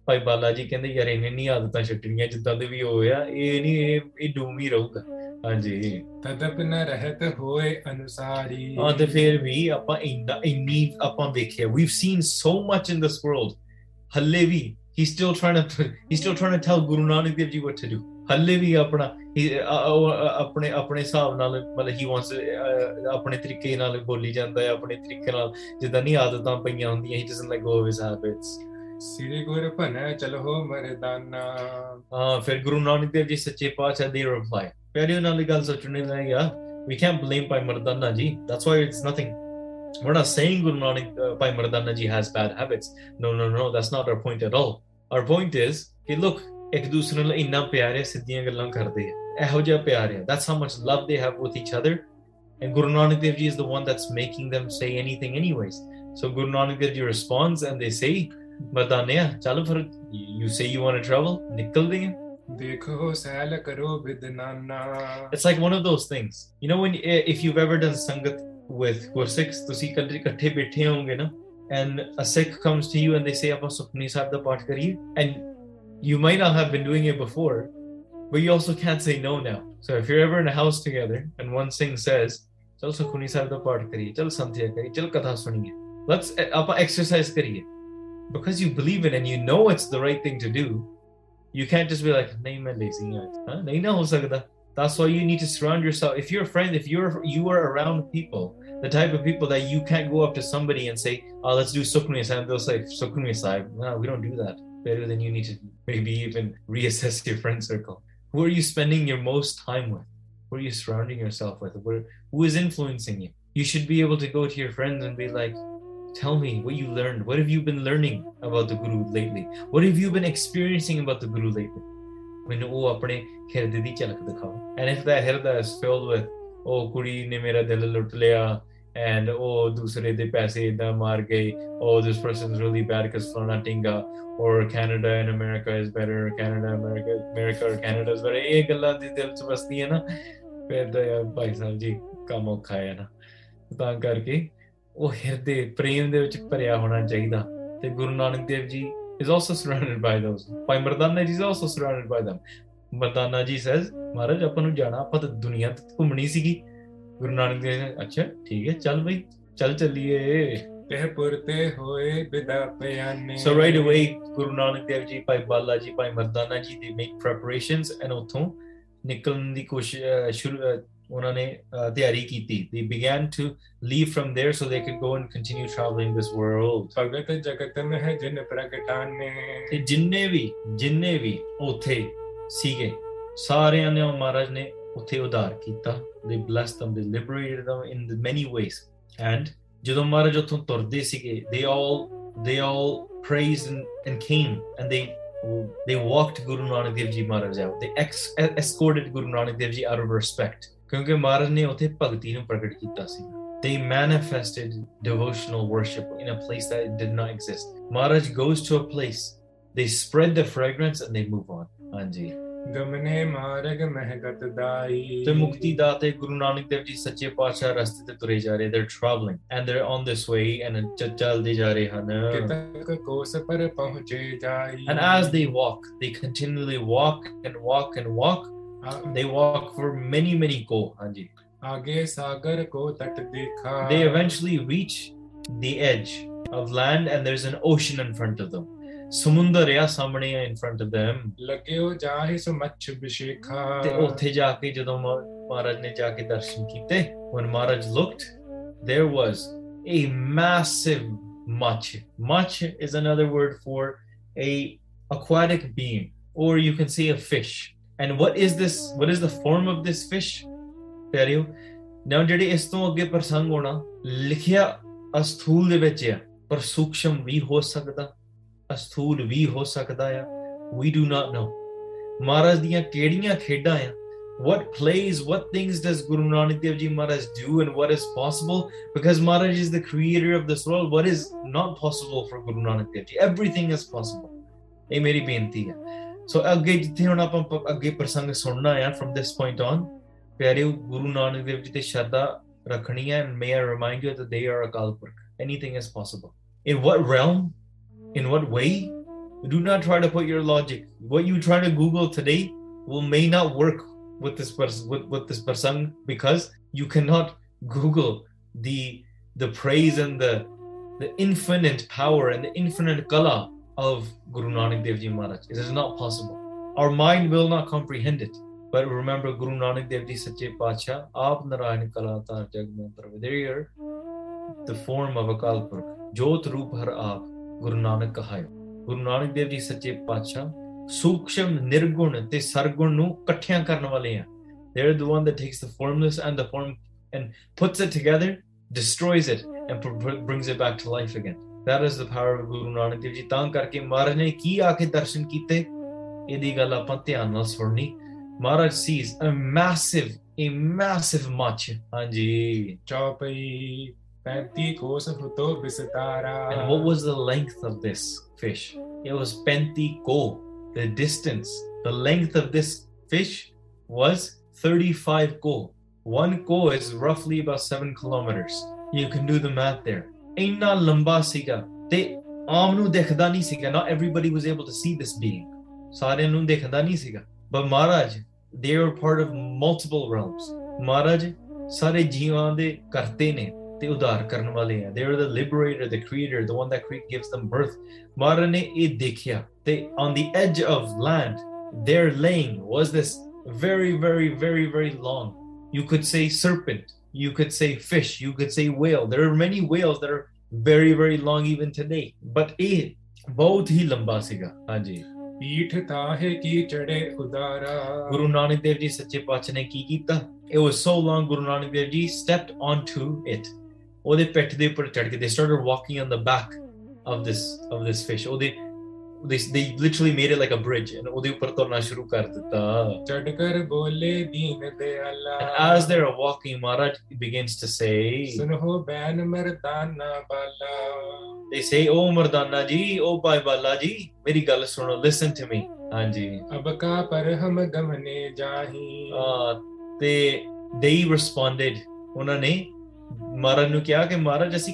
ਭਾਈ ਬਾਲਾ ਜੀ ਕਹਿੰਦੇ ਯਾਰ ਇਹਨੇ ਨਹੀਂ ਆਦਤਾਂ ਛੱਡਣੀਆਂ ਜਿੱਦਾਂ ਦੇ ਵੀ ਹੋਇਆ ਇਹ ਨਹੀਂ ਇਹ ਇਹ ਡੂਮ ਹੀ ਰਹੂਗਾ ਹਾਂਜੀ ਤਦਪ ਨ ਰਹਿਤ ਹੋਏ ਅਨੁਸਾਰੀ ਹਾਂ ਤੇ ਫਿਰ ਵੀ ਆਪਾਂ ਇੰਨਾ ਇੰਨੀ ਆਪਾਂ ਵੇਖਿਆ we've seen so much in this world ਹੱਲੇ ਵੀ he's still trying to he's still trying to tell Guru Nanak Dev Ji what to do ਹੱਲੇ ਵੀ ਆਪਣਾ ਆਪਣੇ ਆਪਣੇ ਹਿਸਾਬ ਨਾਲ ਮਤਲਬ ਹੀ ਵਾਂਟਸ ਆਪਣੇ ਤਰੀਕੇ ਨਾਲ ਬੋਲੀ ਜਾਂਦਾ ਹੈ ਆਪਣੇ ਤਰੀਕੇ ਨਾਲ ਜਿੱਦਾਂ ਨਹੀਂ ਆਦਤਾਂ ਪਈਆਂ ਹੁੰਦੀਆਂ he doesn't like go his habits ਸ੍ਰੀ ਗੁਰ ਭਨ ਚਲੋ ਮਰਦਾਨਾ ਹਾਂ ਫਿਰ ਗੁਰੂ ਨਾਨਕ ਦੇਵ ਜੀ ਸੱਚੇ ਪਾਤਸ਼ਾਹ ਦੇ ਰਿਪਲਾਈ ਪਿਆਰਿਓ ਨਾਲ ਗੱਲ ਸੋਚਣੇ ਲੱਗਾ we can't blame Pai Mardana ji. That's why it's nothing. We're not saying Guru Nanak uh, Pai Mardana ji has bad habits. No, no, no, that's not our point at all. Our point is, okay, look, ਇੱਕ ਦੂਸਰੇ ਨਾਲ ਇੰਨਾ ਪਿਆਰ ਹੈ ਸਿੱਧੀਆਂ ਗੱਲਾਂ ਕਰਦੇ ਆ ਇਹੋ ਜਿਹਾ ਪਿਆਰ ਹੈ that's how much love they have with each other and Guru Nanak Dev Ji is the one that's making them say anything anyways so Guru Nanak Dev Ji responds and they say ਮਰਦਾਨਿਆ ਚੱਲ ਫਿਰ you say you want to travel ਨਿਕਲਦੇ ਆ ਦੇਖੋ cell ਕਰੋ ਬਿਦ ਨਾਨਾ It's like one of those things. You know when eh, if you've ever done sangat with Gursikhs, ਤੁਸੀਂ ਕੱਲੇ ਇਕੱਠੇ ਬੈਠੇ ਹੋਵੋਗੇ ਨਾ and a Sikh comes to you and they say ਆਪਾਂ ਸੁਖਮਨੀ ਸਾਹਿਬ ਦਾ ਪਾਠ ਕਰੀਏ and you might not have been doing it before but you also can't say no now. So if you're ever in a house together and one thing says, चल सुखुनी साहब का पाठ चल संध्या करिए चल कथा सुनिए let's up exercise करिए. Because you believe it and you know it's the right thing to do you can't just be like नहीं मैं lazy हूँ हाँ नहीं ना हो सकता। That's why you need to surround yourself. If you're a friend if you're you are around people the type of people that you can't go up to somebody and say oh let's do sukhni sahib they'll say sukhni sahib no we don't do that. Better than you need to maybe even reassess your friend circle who are you spending your most time with who are you surrounding yourself with Where, who is influencing you you should be able to go to your friends and be like tell me what you learned what have you been learning about the guru lately what have you been experiencing about the guru lately ਮੈਨੂੰ ਉਹ ਆਪਣੇ ਹਿਰਦੇ ਦੀ ਝਲਕ ਦਿਖਾਓ and if that ਹਿਰਦਾ is filled with ਉਹ ਕੁੜੀ ਨੇ ਮੇਰਾ ਦਿਲ ਲੁੱਟ ਲਿਆ and ਉਹ ਦੂਸਰੇ ਦੇ ਪੈਸੇ ਇਦਾਂ ਮਾਰ ਗਏ oh this person's really bad because ਫਲਾਣਾ ਟਿੰਗਾ or Canada and America is better Canada America America or Canada is better ਇਹ ਗੱਲਾਂ ਦੇ ਦਿਲ ਚ ਵਸਦੀਆਂ ਨਾ ਫਿਰ ਤਾਂ ਯਾਰ ਭਾਈ ਸਾਹਿਬ ਜੀ ਕੰਮ ਔਖਾ ਹੈ ਨਾ ਤਾਂ ਕਰਕੇ ਉਹ ਹਿਰਦੇ ਪ੍ਰੇਮ ਦੇ ਵਿੱਚ ਭਰਿਆ ਹੋਣਾ ਚਾਹੀਦਾ ਤੇ ਗੁਰੂ ਨਾਨਕ ਦੇਵ ਜੀ is also surrounded by those. Bhai Mardana ji is also surrounded by them. Mardana ji says, ਮਹਾਰਾਜ ਆਪਾਂ ਨੂੰ ਜਾਣਾ ਆਪਾਂ ਤਾਂ ਦੁਨੀਆ ਤੇ ਘੁੰਮਣੀ ਸੀਗੀ ਗੁਰੂ ਨਾਨਕ ਦੇਵ ਅੱਛਾ ਠੀਕ ਹੈ ਚੱਲ ਬਈ ਚੱਲ ਚੱਲੀਏ। ਤeh ਪੁਰਤੇ ਹੋਏ ਬਿਦਾ ਪਿਆਨੇ। So right away ਗੁਰੂ ਨਾਨਕ ਦੇਵ ਜੀ ਭਾਈ ਬਾਲਾ ਜੀ ਭਾਈ ਮਰਦਾਨਾ ਜੀ they make preparations and ਉੱਥੋਂ ਨਿਕਲਣ ਦੀ ਕੋਸ਼ਿਸ਼ ਸ਼ੁਰੂ ਉਹਨਾਂ ਨੇ ਤਿਆਰੀ ਕੀਤੀ। They began to leave from there so they could go and continue traveling this world ਭਗਤ ਜਗਤ ਮਹਿ ਜਿਨ ਪ੍ਰਗਟਾਨੇ। ਤੇ ਜਿੰਨੇ ਵੀ ਜਿੰਨੇ ਵੀ ਉੱਥੇ ਸੀਗੇ ਸਾਰਿਆਂ ਨੇ ਮਹਾਰਾਜ ਨੇ ਉੱਥੇ ਉਧਾਰ ਕੀਤਾ they blessed them they liberated them in the many ways and ਜਦੋਂ ਮਹਾਰਾਜ ਉੱਥੋਂ ਤੁਰਦੇ ਸੀਗੇ they all they all praised and, and came and they they walked Guru Nanak Dev Ji Maharaj out they ex, escorted Guru Nanak Dev Ji out of respect ਕਿਉਂਕਿ ਮਹਾਰਾਜ ਨੇ ਉੱਥੇ ਭਗਤੀ ਨੂੰ ਪ੍ਰਗਟ ਕੀਤਾ ਸੀ they manifested devotional worship in a place that did not exist Maharaj goes to a place they spread the fragrance and they move on ਹਾਂਜੀ ਗਮਨੇ ਮਾਰਗ ਮਹਿਗਤ ਦਾਈ ਤੇ ਮੁਕਤੀ ਦਾਤੇ ਗੁਰੂ ਨਾਨਕ ਦੇਵ ਜੀ ਸੱਚੇ ਪਾਤਸ਼ਾਹ ਰਸਤੇ ਤੇ ਤੁਰੇ ਜਾ ਰਹੇ they're traveling and they're on this way and ਚ- ਚੱਲਦੇ ਜਾ ਰਹੇ ਹਨ ਕਿਤਕ ਕੋਸ ਪਰ ਪਹੁੰਚੇ ਜਾਈ and as they walk they continually walk and walk and walk ਆ- they walk for many many go ਹਾਂਜੀ ਆਗੇ ਸਾਗਰ ਕੋ ਤਟ ਦੇਖਾ they eventually reach the edge of land and there's an ocean in front of them ਸਮੁੰਦਰ ਆ ਸਾਹਮਣੇ ਆ in front of them ਲੱਗਿਓ ਜਾਹਿ ਸੁ ਮੱਛ ਬਿਸ਼ੇਖਾ ਤੇ ਉੱਥੇ ਜਾ ਕੇ ਜਦੋਂ ਮਹਾ- ਮਹਾਰਾਜ ਨੇ ਜਾ ਕੇ ਦਰਸ਼ਨ ਕੀਤੇ when Maharaj looked there was a massive mach mach is another word for a aquatic being or you can say a fish and what is this what is the form of this fish ਪਿਆਰਿਓ now ਜਿਹੜੇ ਇਸ ਤੋਂ ਅੱਗੇ ਪ੍ਰਸੰਗ ਹੋਣਾ ਲਿਖਿਆ ਅਸਥੂਲ ਦੇ ਵਿੱਚ ਆ ਪਰ ਸੂਖਸ਼ਮ ਵੀ ਹੋ ਸਕਦਾ ਅਸਥੂਲ ਵੀ ਹੋ ਸਕਦਾ ਆ we do not know ਮਹਾਰਾਜ ਦੀਆਂ ਕਿਹੜੀਆਂ ਖੇਡਾਂ ਆ what plays what things does guru nanak dev ji maharaj do and what is possible because maharaj is the creator of this world what is not possible for guru nanak dev ji everything is possible ਇਹ ਮੇਰੀ ਬੇਨਤੀ ਹੈ ਸੋ ਅੱਗੇ ਜਿੱਥੇ ਹੁਣ ਆਪਾਂ ਪ- ਅੱਗੇ ਪ੍ਰਸੰਗ ਸੁਣਨਾ ਆ from this point on ਪਿਆਰਿਓ ਗੁਰੂ ਨਾਨਕ ਦੇਵ ਜੀ ਤੇ ਸ਼ਰਧਾ ਰੱਖਣੀ ਹੈ and may I remind you that they are a kalpurk anything is possible in what realm in what way? Do not try to put your logic. What you try to google today will may not work with this person with, with this person because you cannot google the the praise and the the infinite power and the infinite kala of guru nanak dev ji maharaj. It is not possible. Our mind will not comprehend it. But remember guru nanak dev ji sache pacha aap narayan kala tar jag mein pravadiriya the form of akal purkh jot roop har aap guru nanak kahayo ਗੁਰੂ ਨਾਨਕ ਦੇਵ ਜੀ ਸੱਚੇ ਪਾਤਸ਼ਾਹ ਸੂਖਸ਼ਮ ਨਿਰਗੁਣ ਤੇ ਸਰਗੁਣ ਨੂੰ ਇਕੱਠਿਆਂ ਕਰਨ ਵਾਲੇ ਆ they're the one that takes the formless and the form and puts it together destroys it and pr- pr- brings it back to life again that is the power of ਗੁਰੂ ਨਾਨਕ ਦੇਵ ਜੀ ਤਾਂ ਕਰਕੇ ਮਹਾਰਾਜ ਨੇ ਕੀ ਆ ਕੇ ਦਰਸ਼ਨ ਕੀਤੇ ਇਹਦੀ ਗੱਲ ਆਪਾਂ ਧਿਆਨ ਨਾਲ ਸੁਣਨੀ ਮਹਾਰਾਜ sees a massive a massive much ਹਾਂਜੀ ਚੌਪਈ 35 ਕੋਸ ਫੁੱਟੋ ਬਿਸਤਾਰਾ and what was the length of this fish it was 35 ko the distance the length of this fish was 35 ko one ko is roughly about 7 kilometers you can do the math there ਇੰਨਾ ਲੰਬਾ ਸੀਗਾ ਤੇ ਆਮ ਨੂੰ ਦਿਖਦਾ ਨਹੀਂ ਸੀਗਾ not everybody was able to see this being ਸਾਰਿਆਂ ਨੂੰ ਦਿਖਦਾ ਨਹੀਂ ਸੀਗਾ but Maharaj they were part of multiple realms ਮਹਾਰਾਜ ਸਾਰੇ ਜੀਵਾਂ ਦੇ ਕਰਤੇ ਨੇ ਤੇ ਉਧਾਰ ਕਰਨ ਵਾਲੇ ਆ they are the liberator the creator the one that create, gives them birth ਮਹਾਰਾਜ ਨੇ ਇਹ ਦੇਖਿਆ ਤੇ on the edge of land there laying was this very very very very long you could say serpent you could say fish you could say whale there are many whales that are very very long even today but ਇਹ ਬਹੁਤ ਹੀ ਲੰਬਾ ਸੀਗਾ ਹਾਂਜੀ ਪੀਠ ਤਾਹੇ ਕੀ ਚੜੇ ਉਦਾਰਾ ਗੁਰੂ ਨਾਨਕ ਦੇਵ ਜੀ ਸੱਚੇ ਪਾਤਸ਼ਾਹ ਨੇ ਕੀ ਕੀਤਾ it was so long ਗੁਰੂ ਨਾਨਕ ਦੇਵ ਜੀ stepped onto it ਉਹਦੇ ਪਿੱਠ ਦੇ ਉੱਪਰ ਚੜ ਕੇ they started walking on the back of this of this fish ਉਹਦੇ they, they literally made it like a bridge and ਉਹਦੇ ਉੱਪਰ ਤੁਰਨਾ ਸ਼ੁਰੂ ਕਰ ਦਿੱਤਾ ਚੜ ਕਰ ਬੋਲੇ ਦੀਨ ਦਿਆਲਾ and as they are walking Maharaj begins to say ਸੁਨੋ ਬੈਨ Mardana Bala they say oh Mardana ji oh ਭਾਈ ਬਾਲਾ ਜੀ ਮੇਰੀ ਗੱਲ ਸੁਣੋ listen to me ਹਾਂਜੀ ਅਬ ਕਾ ਪਰ ਹਮ ਗਮਨੇ ਜਾਹੀ uh, they they responded ਉਹਨਾਂ ਨੇ Maharaj ਨੂੰ ਕਿਹਾ ਕਿ ਮਹਾਰਾਜ ਅਸੀਂ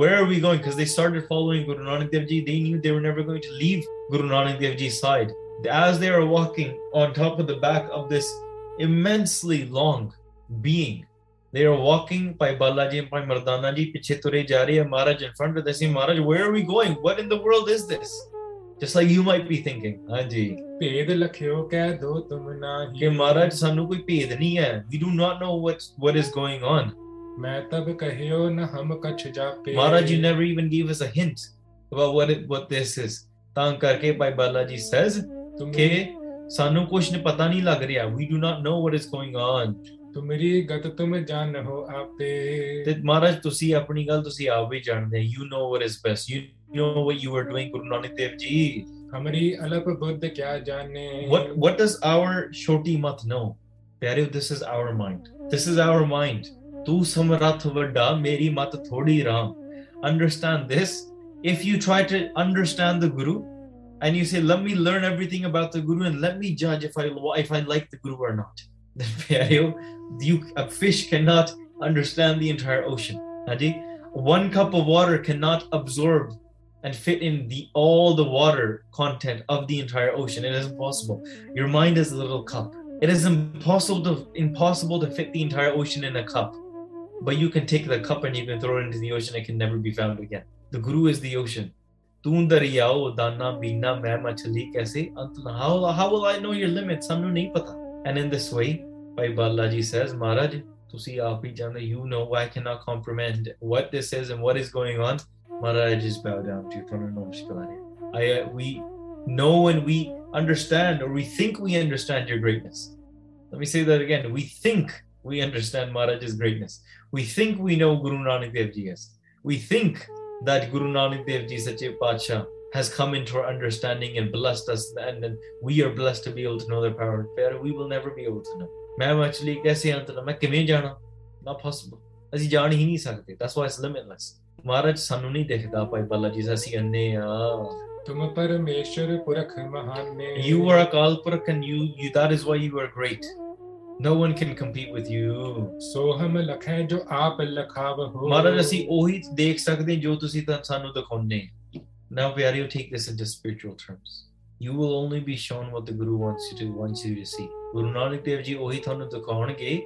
where are we going because they started following Guru Nanak Dev Ji they knew they were never going to leave Guru Nanak Dev Ji's side as they are walking on top of the back of this immensely long being they are walking Bhai Balaji and Bhai Mardana Ji, piche ture ja rahe in front of us. Maharaj, where are we going? What in the world is this? Just like you might be thinking. Hanji. we do not know what what is going on ਮੈਂ ਤਬ ਕਹਿਓ ਨ ਹਮ ਕਛ ਜਾਪੇ Maharaj you never even gave us a hint about what it, what this is ਤਾਂ ਕਰਕੇ ਭਾਈ ਬਾਲਾ ਜੀ says ਤੁਮ ਕਿ ਸਾਨੂੰ ਕੁਝ ਨਹੀਂ ਪਤਾ ਨਹੀਂ ਲੱਗ ਰਿਹਾ we do not know what is going on ਤੁਮਰੀ ਗਤ ਤੁਮ ਜਾਣੋ ਆਪੇ ਤੇ ਮਹਾਰਾਜ ਤੁਸੀਂ ਆਪਣੀ ਗੱਲ ਤੁਸੀਂ ਆਪ ਹੀ ਜਾਣਦੇ ਹੋ you know what is best you know what you are doing Guru Nanak Dev Ji ਹਮਰੀ ਅਲਪ ਬੁੱਧ ਕਿਆ ਜਾਣੇ what what does our shoti mat know ਪਿਆਰਿਓ this is our mind this is our mind Tu samrath vadda, meri mat thodi ram. Understand this. If you try to understand the Guru and you say, let me learn everything about the Guru and let me judge if I, if I like the Guru or not, [laughs] then you, a fish cannot understand the entire ocean. Haji? One cup of water cannot absorb and fit in the all the water content of the entire ocean. It is impossible. Your mind is a little cup. It is impossible to impossible to fit the entire ocean in a cup. But you can take the cup and you can throw it into the ocean, it can never be found again. The Guru is the ocean. How, how will I know your limits? And in this way, Bhai Balaji says, Maharaj, you know I cannot comprehend what this is and what is going on. Maharaj, just bow down to you. I, we know and we understand or we think we understand your greatness. Let me say that again. We think we understand Maharaj's greatness. We think we know Guru Nanak Dev Ji is. We think that Guru Nanak Dev Ji, Sache Pacha, has come into our understanding and blessed us, and then we are blessed to be able to know their power and. We will never be able to know. ਮੈਂ actually ਕੈਸੇ ਅੰਤ ਨਾ ਮੈਂ ਕਿਵੇਂ ਜਾਣਾ ਨਾ possible ਅਸੀਂ ਜਾਣ ਹੀ ਨਹੀਂ ਸਕਦੇ that's why it's limitless Maharaj ਸਾਨੂੰ ਨਹੀਂ ਦਿਖਦਾ ਭਾਈ ਬੱਲਾ ਜੀ ਅਸੀਂ ਅੰਨੇ ਆ ਤੁਮ ਪਰਮੇਸ਼ਰ ਪੁਰਖ ਮਹਾਨ ਨੇ you are Akal Purakh and you that is why you are great no one can compete with you ਸੋ ਹਮ ਲਖੈ ਜੋ ਆਪ ਲਖਾਵਹੋ ਮਹਾਰਾਜ ਅਸੀਂ ਉਹੀ ਦੇਖ ਸਕਦੇ ਜੋ ਤੁਸੀਂ ਤਾਂ ਸਾਨੂੰ ਦਿਖਾਉਂਦੇ now ਪਿਆਰਿਓ take this into spiritual terms you will only be shown what the guru wants you to wants you to see ਗੁਰੂ ਨਾਨਕ ਦੇਵ ਜੀ ਉਹੀ ਤੁਹਾਨੂੰ ਦਿਖਾਉਣਗੇ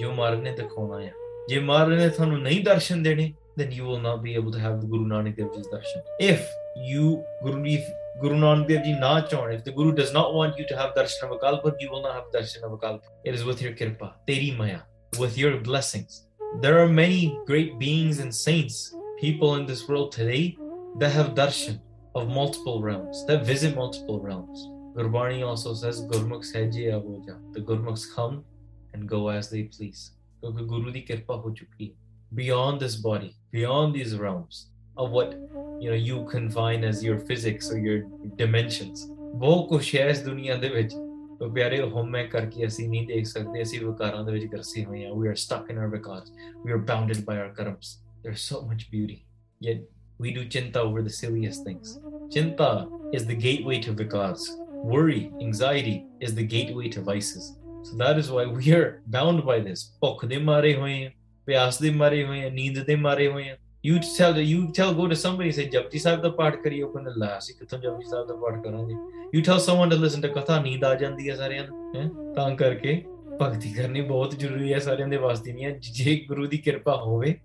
ਜੋ ਮਹਾਰਾਜ ਨੇ ਦਿਖਾਉਣਾ ਹੈ ਜੇ ਮਹਾਰਾਜ ਨੇ ਤੁਹਾਨੂੰ ਨਹੀਂ ਦਰਸ਼ਨ ਦੇਣੇ then you will not be able to have the Guru Nanak Dev Ji's darshan. If you Guru if Guru Nanak Dev Ji na chahon, if the Guru does not want you to have Darshan Avakalpur, you will not have Darshan Avakalpur. It is with your kirpa, teri maya, with your blessings. There are many great beings and saints, people in this world today that have darshan of multiple realms, that visit multiple realms. Gurbani also says, Gurmukh sahjiya ho. The Gurmukhs come and go as they please. Because Guru di kirpa ho chuki Beyond this body, beyond these realms, of what you know you confine as your physics or your dimensions. ਬਹੁਤ ਕੁਛ ਹੈ ਇਸ ਦੁਨੀਆ ਦੇ ਵਿੱਚ ਉਹ ਪਿਆਰੇ ਹਉਮੈ ਕਰਕੇ ਅਸੀਂ ਨਹੀਂ ਦੇਖ ਸਕਦੇ ਅਸੀਂ ਵਿਕਾਰਾਂ ਦੇ ਵਿੱਚ ਗਰਸੇ ਹੋਏ ਹਾਂ we are stuck in our vikars we are bounded by our karmas there's so much beauty yet we do chinta over the silliest things. Chinta is the gateway to vikars. Worry, anxiety is the gateway to vices. So that is why we are bound by this. ਭੁੱਖ ਦੇ ਮਾਰੇ ਹੋਏ ਆ ਪਿਆਸ ਦੇ ਮਾਰੇ ਹੋਏ ਆ ਨੀਂਦ ਦੇ ਮਾਰੇ ਹੋਏ ਆ you tell you tell go to somebody say japji sahib da ਪਾਠ ਕਰੀਓ ਕਹਿੰਦੇ ਲਾ ਅਸੀਂ ਕਿੱਥੋਂ japji sahib ਦਾ ਪਾਠ ਕਰਾਂਗੇ you tell someone to listen to ਕਥਾ ਨੀਂਦ ਆ ਜਾਂਦੀ ਹੈ ਸਾਰਿਆਂ ਨੂੰ ਹੈ ਤਾਂ ਕਰਕੇ ਭਗਤੀ ਕਰਨੀ ਬਹੁਤ ਜ਼ਰੂਰੀ ਹੈ ਸਾਰਿਆਂ ਦੇ ਵਾਸਤੇ ਨਹੀਂ ਹੈ ਜੇ ਗੁਰੂ ਦੀ ਕਿਰਪਾ ਹੋਵੇ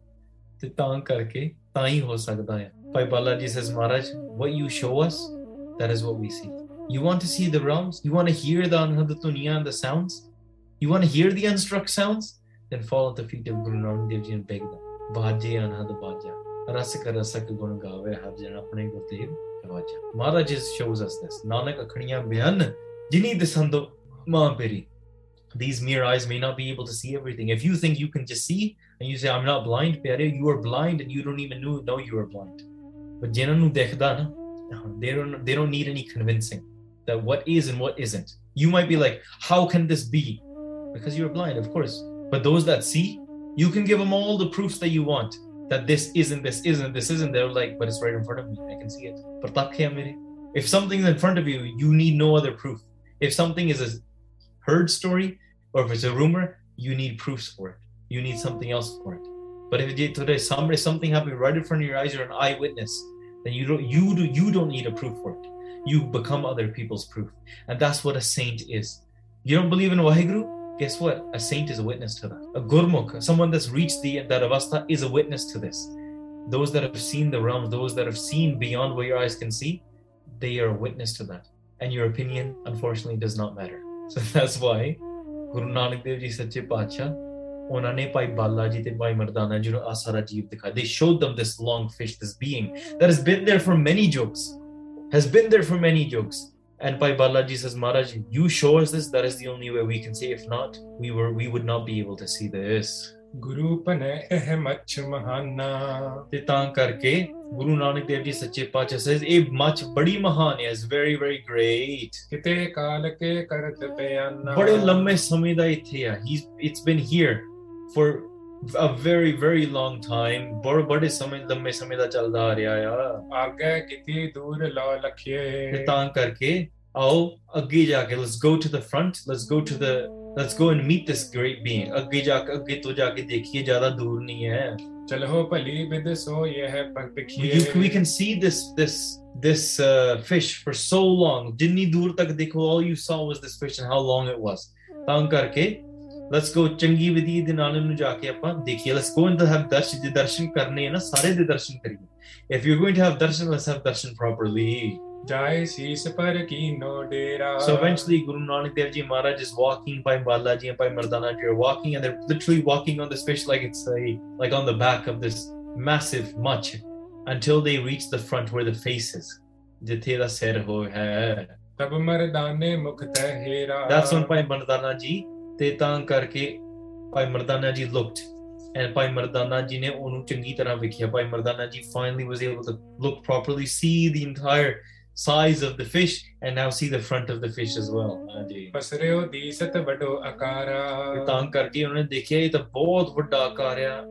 ਤੇ ਤਾਂ ਕਰਕੇ ਤਾਂ ਹੀ ਹੋ ਸਕਦਾ ਹੈ ਭਾਈ ਬਾਲਾ ਜੀ says maharaj what you show us that is what we see you want to see the realms you want to hear the anhad dunya and the sounds you want to hear the unstruck sounds then fall at the feet of guru nanak dev ji and beg them ਬਾਜੇ Anhad Baja rusk rusk ਗੁਣ ਗਾਵੇ ਹਰ ਜਨ ਆਪਣੇ ਗੁਰਤੇਵ ਵਾਜਾ ਮਹਾਰਾਜ shows us this Nanak ਅਖਣੀਆਂ ਬਿਆਨ ਜਿਨੀ ਦਸੰਦੋ ਮਾਂ ਪੇਰੀ these mere eyes may not be able to see everything if you think you can just see and you say i'm not blind pyare you are blind and you don't even know, know you are blind but ਜਿਨ੍ਹਾਂ ਨੂੰ ਦਿਖਦਾ ਨਾ they don't they don't need any convincing that what is and what isn't you might be like how can this be because you're blind of course but those that see you can give them all the proofs that you want that this isn't, this isn't, this isn't. They're like, but it's right in front of me. I can see it. If something's in front of you, you need no other proof. If something is a heard story or if it's a rumor, you need proofs for it. You need something else for it. But if today somebody something happened right in front of your eyes, you're an eyewitness, then you don't you do you don't need a proof for it. You become other people's proof. And that's what a saint is. You don't believe in Waheguru? guess what? A saint is a witness to that. A gurmukh, someone that's reached the that avastha, is a witness to this. Those that have seen the realms, those that have seen beyond what your eyes can see, they are a witness to that. And your opinion, unfortunately, does not matter. [laughs] So that's why Guru Nanak Dev Ji Sache Pacha, ਉਹਨਾਂ ਨੇ ਭਾਈ ਬਾਲਾ ਜੀ ਤੇ ਭਾਈ ਮਰਦਾਨਾ ਜੀ ਨੂੰ ਆਸਾਰਾ ਜੀਵ ਦਿਖਾਇਆ they showed them this long fish this being that has been there for many jokes has been there for many jokes and Bhai Balaji says, Maharaj, you show us this, that is the only way we can see. If not, we were we would not be able to see this. Guru ਭਨੇ ਇਹ ਮੱਛ ਮਹਾਨਾ ਤੇ ਤਾਂ ਕਰਕੇ ਗੁਰੂ ਨਾਨਕ ਦੇਵ ਜੀ ਸੱਚੇ ਪਾਤਸ਼ਾਹ says ਇਹ ਮੱਛ ਬੜੀ ਮਹਾਨ ਹੈ ਇਸ ਵੈਰੀ ਵੈਰੀ ਗ੍ਰੇਟ ਕਿਤੇ ਕਾਲ a very very long time ਬੜ ਬੜੇ ਸਮੇਂ ਲੰਮੇ ਸਮੇਂ ਦਾ ਚੱਲਦਾ ਆ ਰਿਹਾ ਆ ਆਗੇ ਕਿਤੇ ਦੂਰ ਲਾ ਲਖੀਏ ਤੇ ਤਾਂ ਕਰਕੇ ਆਓ ਅੱਗੇ ਜਾ ਕੇ let's go to the front let's go to the let's go and meet this great being ਅੱਗੇ ਜਾ ਕੇ ਅੱਗੇ ਤੋਂ ਜਾ ਕੇ ਦੇਖੀਏ ਜ਼ਿਆਦਾ ਦੂਰ ਨਹੀਂ ਹੈ ਚਲੋ ਭਲੀ ਬਿਦ ਸੋ ਇਹ ਹੈ ਪਖੀਏ you we can see this this this uh, fish for so long ਜਿੰਨੀ ਦੂਰ ਤੱਕ ਦੇਖੋ all you saw was this fish and how long it was ਤਾਂ ਕਰਕੇ ਲੈਟਸ ਗੋ ਚੰਗੀ ਵਿਧੀ ਦੇ ਨਾਲ ਇਹਨੂੰ ਜਾ ਕੇ ਆਪਾਂ ਦੇਖੀਏ let's go in the have ਦਰਸ਼ਨ ਦੇ ਦਰਸ਼ਨ ਕਰਨੇ ਨਾ ਸਾਰੇ ਦੇ ਦਰਸ਼ਨ ਕਰੀਏ if you going to have darshan let's have darshan properly Dera. So eventually Guru Nanak Dev Ji Maharaj is walking Bhai Balaji and Bhai Mardana Ji are walking and they're literally walking on this fish like it's like on the back of this massive much until they reach the front where the face is. That's when Bhai Mardana Ji. ਤੇ ਤਾਂ ਕਰਕੇ ਭਾਈ ਮਰਦਾਨਾ ਜੀ looked and ਭਾਈ ਮਰਦਾਨਾ ਜੀ ਨੇ ਉਹਨੂੰ ਚੰਗੀ ਤਰ੍ਹਾਂ ਵੇਖਿਆ ਭਾਈ ਮਰਦਾਨਾ ਜੀ finally was able to look properly see the entire size of the fish and now see the front of the fish as well ਹਾਂਜੀ ਪਸਰਿਓ ਦੀਸਤ ਵੱਡੋ ਆਕਾਰਾ ਤਾਂ ਕਰਕੇ ਉਹਨੇ ਦੇਖਿਆ ਇਹ ਤਾਂ ਬਹੁਤ ਵੱਡਾ ਆਕਾਰ ਆ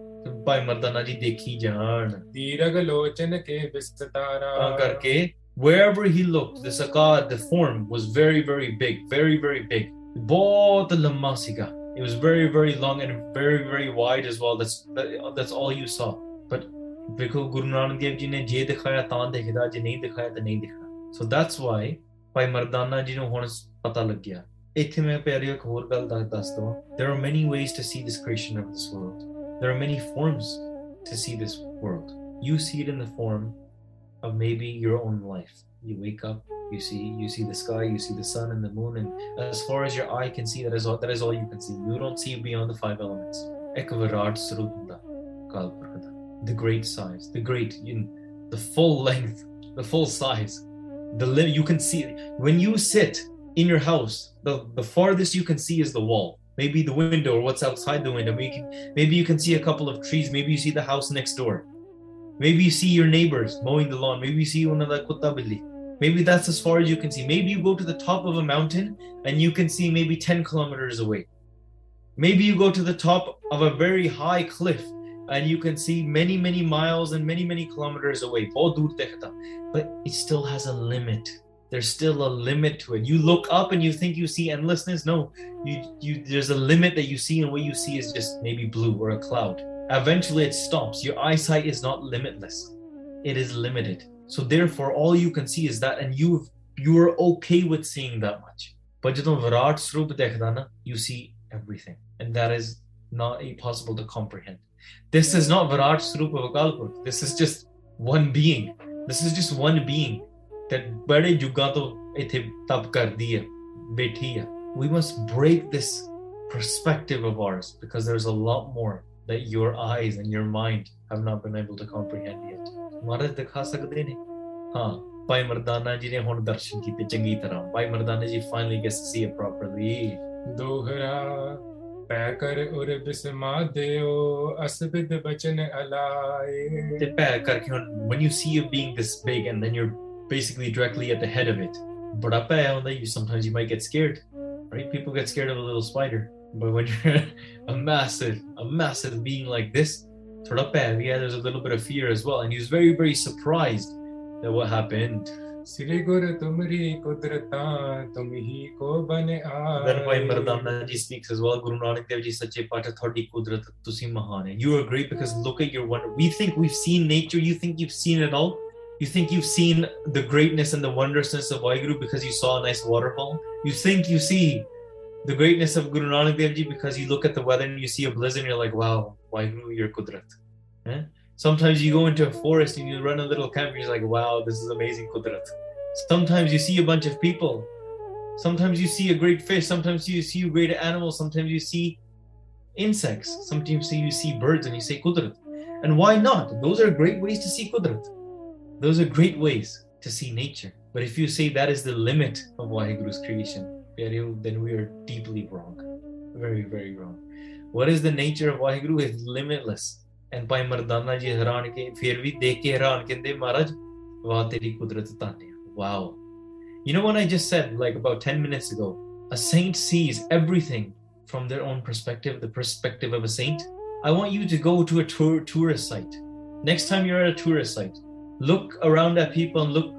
ਭਾਈ ਮਰਦਾਨਾ ਜੀ ਦੇਖੀ ਜਾਣ ਦੀਰਗ ਲੋਚਨ ਕੇ ਵਿਸਤਾਰਾ ਤਾਂ ਕਰਕੇ wherever he looked the akar the form was very very big very very big ਬਹੁਤ ਲੰਮਾ ਸੀਗਾ it was very very long and very very wide as well that's that's all you saw but ਵੇਖੋ ਗੁਰੂ ਨਾਨਕ ਦੇਵ ਜੀ ਨੇ ਜੇ ਦਿਖਾਇਆ ਤਾਂ ਦਿਖਦਾ ਜੇ ਨਹੀਂ ਦਿਖਾਇਆ ਤਾਂ ਨਹੀਂ ਦਿਖਦਾ so that's why ਭਾਈ ਮਰਦਾਨਾ ਜੀ ਨੂੰ ਹੁਣ ਪਤਾ ਲੱਗਿਆ ਇੱਥੇ ਮੈਂ ਪਿਆਰਿਓ ਇੱਕ ਹੋਰ ਗੱਲ ਦੱਸ ਦਵਾਂ there are many ways to see this creation of this world there are many forms to see this world you see it in the form of maybe your own life you wake up you see you see the sky you see the sun and the moon and as far as your eye can see that is all that is all you can see. You don't see beyond the five elements. The great size the great you the full length the full size. The you can see when you sit in your house the, the farthest you can see is the wall. Maybe the window or what's outside the window. Maybe, maybe you can see a couple of trees. Maybe you see the house next door. Maybe you see your neighbors mowing the lawn. Maybe you see one of the kutta billi Maybe that's as far as you can see. Maybe you go to the top of a mountain and you can see maybe 10 kilometers away. Maybe you go to the top of a very high cliff and you can see many, many miles and many, many kilometers away. But it still has a limit. There's still a limit to it. You look up and you think you see endlessness. No, you, you, there's a limit that you see, and what you see is just maybe blue or a cloud. Eventually, it stops. Your eyesight is not limitless, it is limited. so therefore all you can see is that and you you're okay with seeing that much but ਜਦੋਂ ਵਿਰਾਟ ਸਰੂਪ ਦੇਖਦਾ ਨਾ you see everything and that is not possible to comprehend this is not Virat Srupa Vakalpur. This is just one being. This is just one being that bade yuga to ithe tap kar diya, bethiya. We must break this perspective of ours because there's a lot more that your eyes and your mind have not been able to comprehend yet. ਮਹਾਰਾਜ ਦਿਖਾ ਸਕਦੇ ਨੇ ਹਾਂ ਭਾਈ ਮਰਦਾਨਾ ਜੀ ਨੇ ਹੁਣ ਦਰਸ਼ਨ ਕੀਤੇ ਚੰਗੀ ਤਰ੍ਹਾਂ ਭਾਈ ਮਰਦਾਨਾ ਜੀ finally gets to see it properly ਦੋਹਰਾ ਪੈ ਕਰ ਉਰ ਬਿਸਮਾ ਦਿਓ ਅਸਬਿਦ ਬਚਨ ਅਲਾਏ ਤੇ ਪੈ ਕਰਕੇ ਹੁਣ when you see it being this big and then you're basically directly at the head of it ਬੜਾ ਪੈ ਆਉਂਦਾ you sometimes you might get scared right people get scared of a little spider but when you're [laughs] a massive a massive being like this Thrapa, yeah, there's a little bit of fear as well. And he was very, very surprised that what happened. Then why Mardana Ji speaks as well, Guru Nanak Dev Ji Sache Pata Thodi Kudrat Tusi Mahan. You are great because look at your wonder. We think we've seen nature, you think you've seen it all. You think you've seen the greatness and the wondrousness of Waheguru because you saw a nice waterfall. You think you see the greatness of Guru Nanak Dev Ji because you look at the weather and you see a blizzard and you're like, wow, Waheguru, you're Kudrat. Eh? Sometimes you go into a forest and you run a little camp you're like, wow, this is amazing Kudrat. Sometimes you see a bunch of people. Sometimes you see a great fish. Sometimes you see a great animal. Sometimes you see insects. Sometimes you see birds and you say Kudrat. And why not? Those are great ways to see Kudrat. Those are great ways to see nature. But if you say that is the limit of Waheguru's creation, then we are deeply wrong. Very, very wrong What is the nature of Waheguru? It's limitless. And Bhai Mardana ਜੀ ਹੈਰਾਨ ਕੇ ਫਿਰ ਵੀ ਦੇਖ ਕੇ ਹੈਰਾਨ ਕਹਿੰਦੇ ਮਹਾਰਾਜ ਵਾਹ ਤੇਰੀ ਕੁਦਰਤ ਧੰਨਿਆ wow you know what i just said like about 10 minutes ago a saint sees everything from their own perspective the perspective of a saint i want you to go to a tour, tourist site next time you're at a tourist site look around at people and look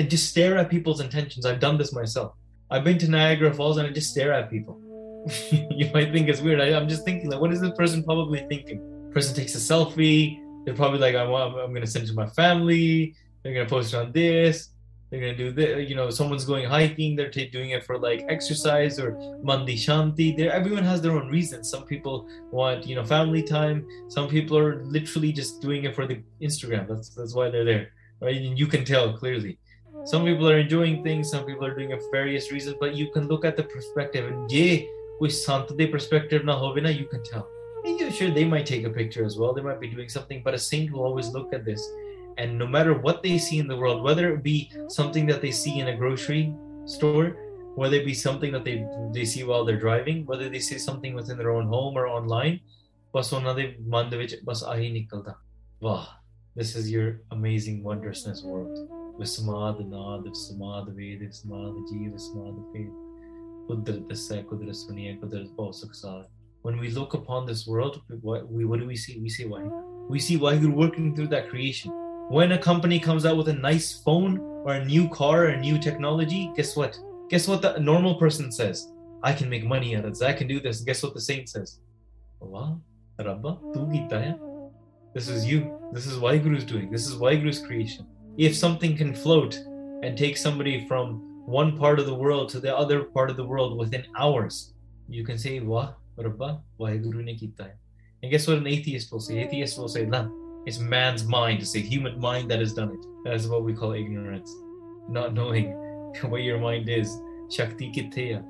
and just stare at people's intentions i've done this myself i've been to niagara falls and i just stare at people [laughs] you might think it's weird I, i'm just thinking like what is this person probably thinking person takes a selfie. They're probably like, I want, I'm going to send it to my family. They're going to post it on this. They're going to do this. You know, someone's going hiking. They're t- doing it for like exercise or mandi shanti. They're, everyone has their own reasons. Some people want, you know, family time. Some people are literally just doing it for the Instagram. That's that's why they're there, right? And you can tell clearly. Some people are enjoying things. Some people are doing it for various reasons. But you can look at the perspective. And yeah, with sant perspective na hovina, you can tell yeah, sure, they might take a picture as well. They might be doing something, but a saint will always look at this. And no matter what they see in the world, whether it be something that they see in a grocery store, whether it be something that they they see while they're driving, whether they see something within their own home or online, ਬਸ ਉਹਨਾਂ ਦੇ ਮਨ ਦੇ ਵਿੱਚ ਬਸ ਆਹੀ ਨਿਕਲਦਾ ਵਾਹ this is your amazing wondrousness world ਵਿਸਮਾਦ ਨਾਦ ਵਿਸਮਾਦ ਵੇਦ ਵਿਸਮਾਦ ਜੀਵ ਵਿਸਮਾਦ ਫੇਦ when we look upon this world what, we, what do we see? We see why. We see why you're working through that creation. When a company comes out with a nice phone or a new car or a new technology guess what? Guess what the normal person says? I can make money out of this. I can do this. Guess what the saint says? Allah Rabba tu this is you. This is why Guru's doing. This is why Guru's creation. If something can float and take somebody from one part of the world to the other part of the world within hours, you can say, what? ਰੱਬਾ ਵਾਹਿਗੁਰੂ ਨੇ ਕੀਤਾ ਹੈ and guess what an atheist will say atheist will say nah it's man's mind it's a human mind that has done it that is what we call ignorance not knowing [laughs] what your mind is shakti ਕਿੱਥੇ ਆ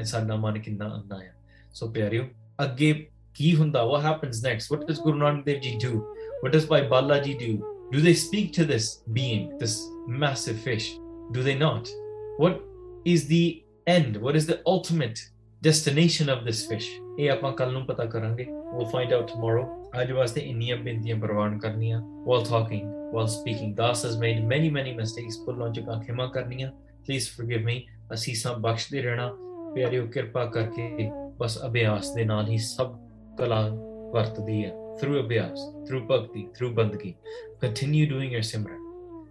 ਇਨਸਾਨਾ ਮਨ ਕਿੰਨਾ ਅੰਨਾ ਆ ਸੋ ਪਿਆਰਿਓ ਅੱਗੇ ਕੀ ਹੁੰਦਾ what happens next what does Guru Nanak Dev Ji do what does Bhai Balaji do do they speak to this being this massive fish do they not what is the end what is the ultimate destination of this fish ਇਹ ਆਪਾਂ ਕੱਲ ਨੂੰ ਪਤਾ ਕਰਾਂਗੇ we'll find out tomorrow ਅੱਜ ਵਾਸਤੇ ਇੰਨੀਆਂ ਬੇਨਤੀਆਂ ਪ੍ਰਵਾਨ ਕਰਨੀਆਂ while talking while speaking Das has made many many mistakes ਭੁੱਲਾਂ ਚੁੱਕਾਂ ਖਿਮਾ ਕਰਨੀਆਂ please forgive me ਅਸੀਸਾਂ ਬਖਸ਼ਦੇ ਰਹਿਣਾ ਪਿਆਰਿਓ ਕਿਰਪਾ ਕਰਕੇ ਬਸ ਅਭਿਆਸ ਦੇ ਨਾਲ ਹੀ ਸਭ ਕਲਾ ਵਰਤਦੀ ਹੈ through abhyas, through bhakti, through bandgi. Continue doing your simran.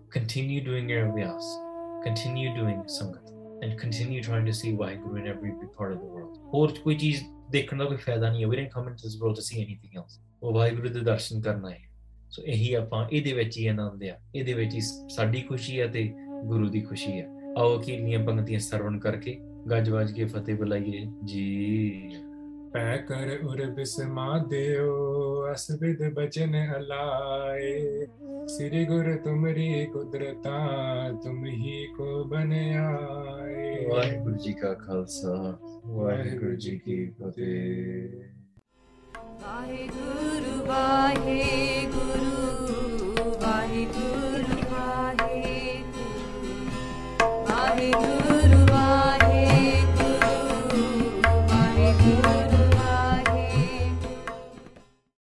Continue doing your abhyas. Continue doing sangat. And continue trying to see Vaheguru in every part of the world. ਹੋਰ ਕੋਈ ਚੀਜ਼ ਦੇਖਣ ਦਾ ਕੋਈ ਫਾਇਦਾ ਨਹੀਂ ਹੈ we didn't come into this world to see anything else ਉਹ ਵਾਹਿਗੁਰੂ ਦੇ ਦਰਸ਼ਨ ਕਰਨਾ ਹੈ ਸੋ ਇਹੀ ਆਪਾਂ ਇਹਦੇ ਵਿੱਚ ਹੀ ਆਨੰਦ ਆ ਇਹਦੇ ਵਿੱਚ ਹੀ ਸਾਡੀ ਖੁਸ਼ੀ ਹੈ ਤੇ ਗੁਰੂ ਦੀ ਖੁਸ਼ੀ ਹੈ ਆਓ ਅਖੀਰਲੀਆਂ ਪੰਕਤੀਆਂ ਸਰਵਣ ਕਰਕੇ ਗੱਜ ਵੱਜ ਕੇ ਫਤਿਹ ਬੁਲਾਈਏ ਜੀ पै कर उर बिस्मा देओ असबिद बचन अलाए श्री गुर तुमरी कुदरता तुम ही को बन आए वाहेगुरु जी का खालसा वाहेगुरु जी की फतेह। वाहे गुरु वाहे गुरु वाहे गुरु वाहे गुरु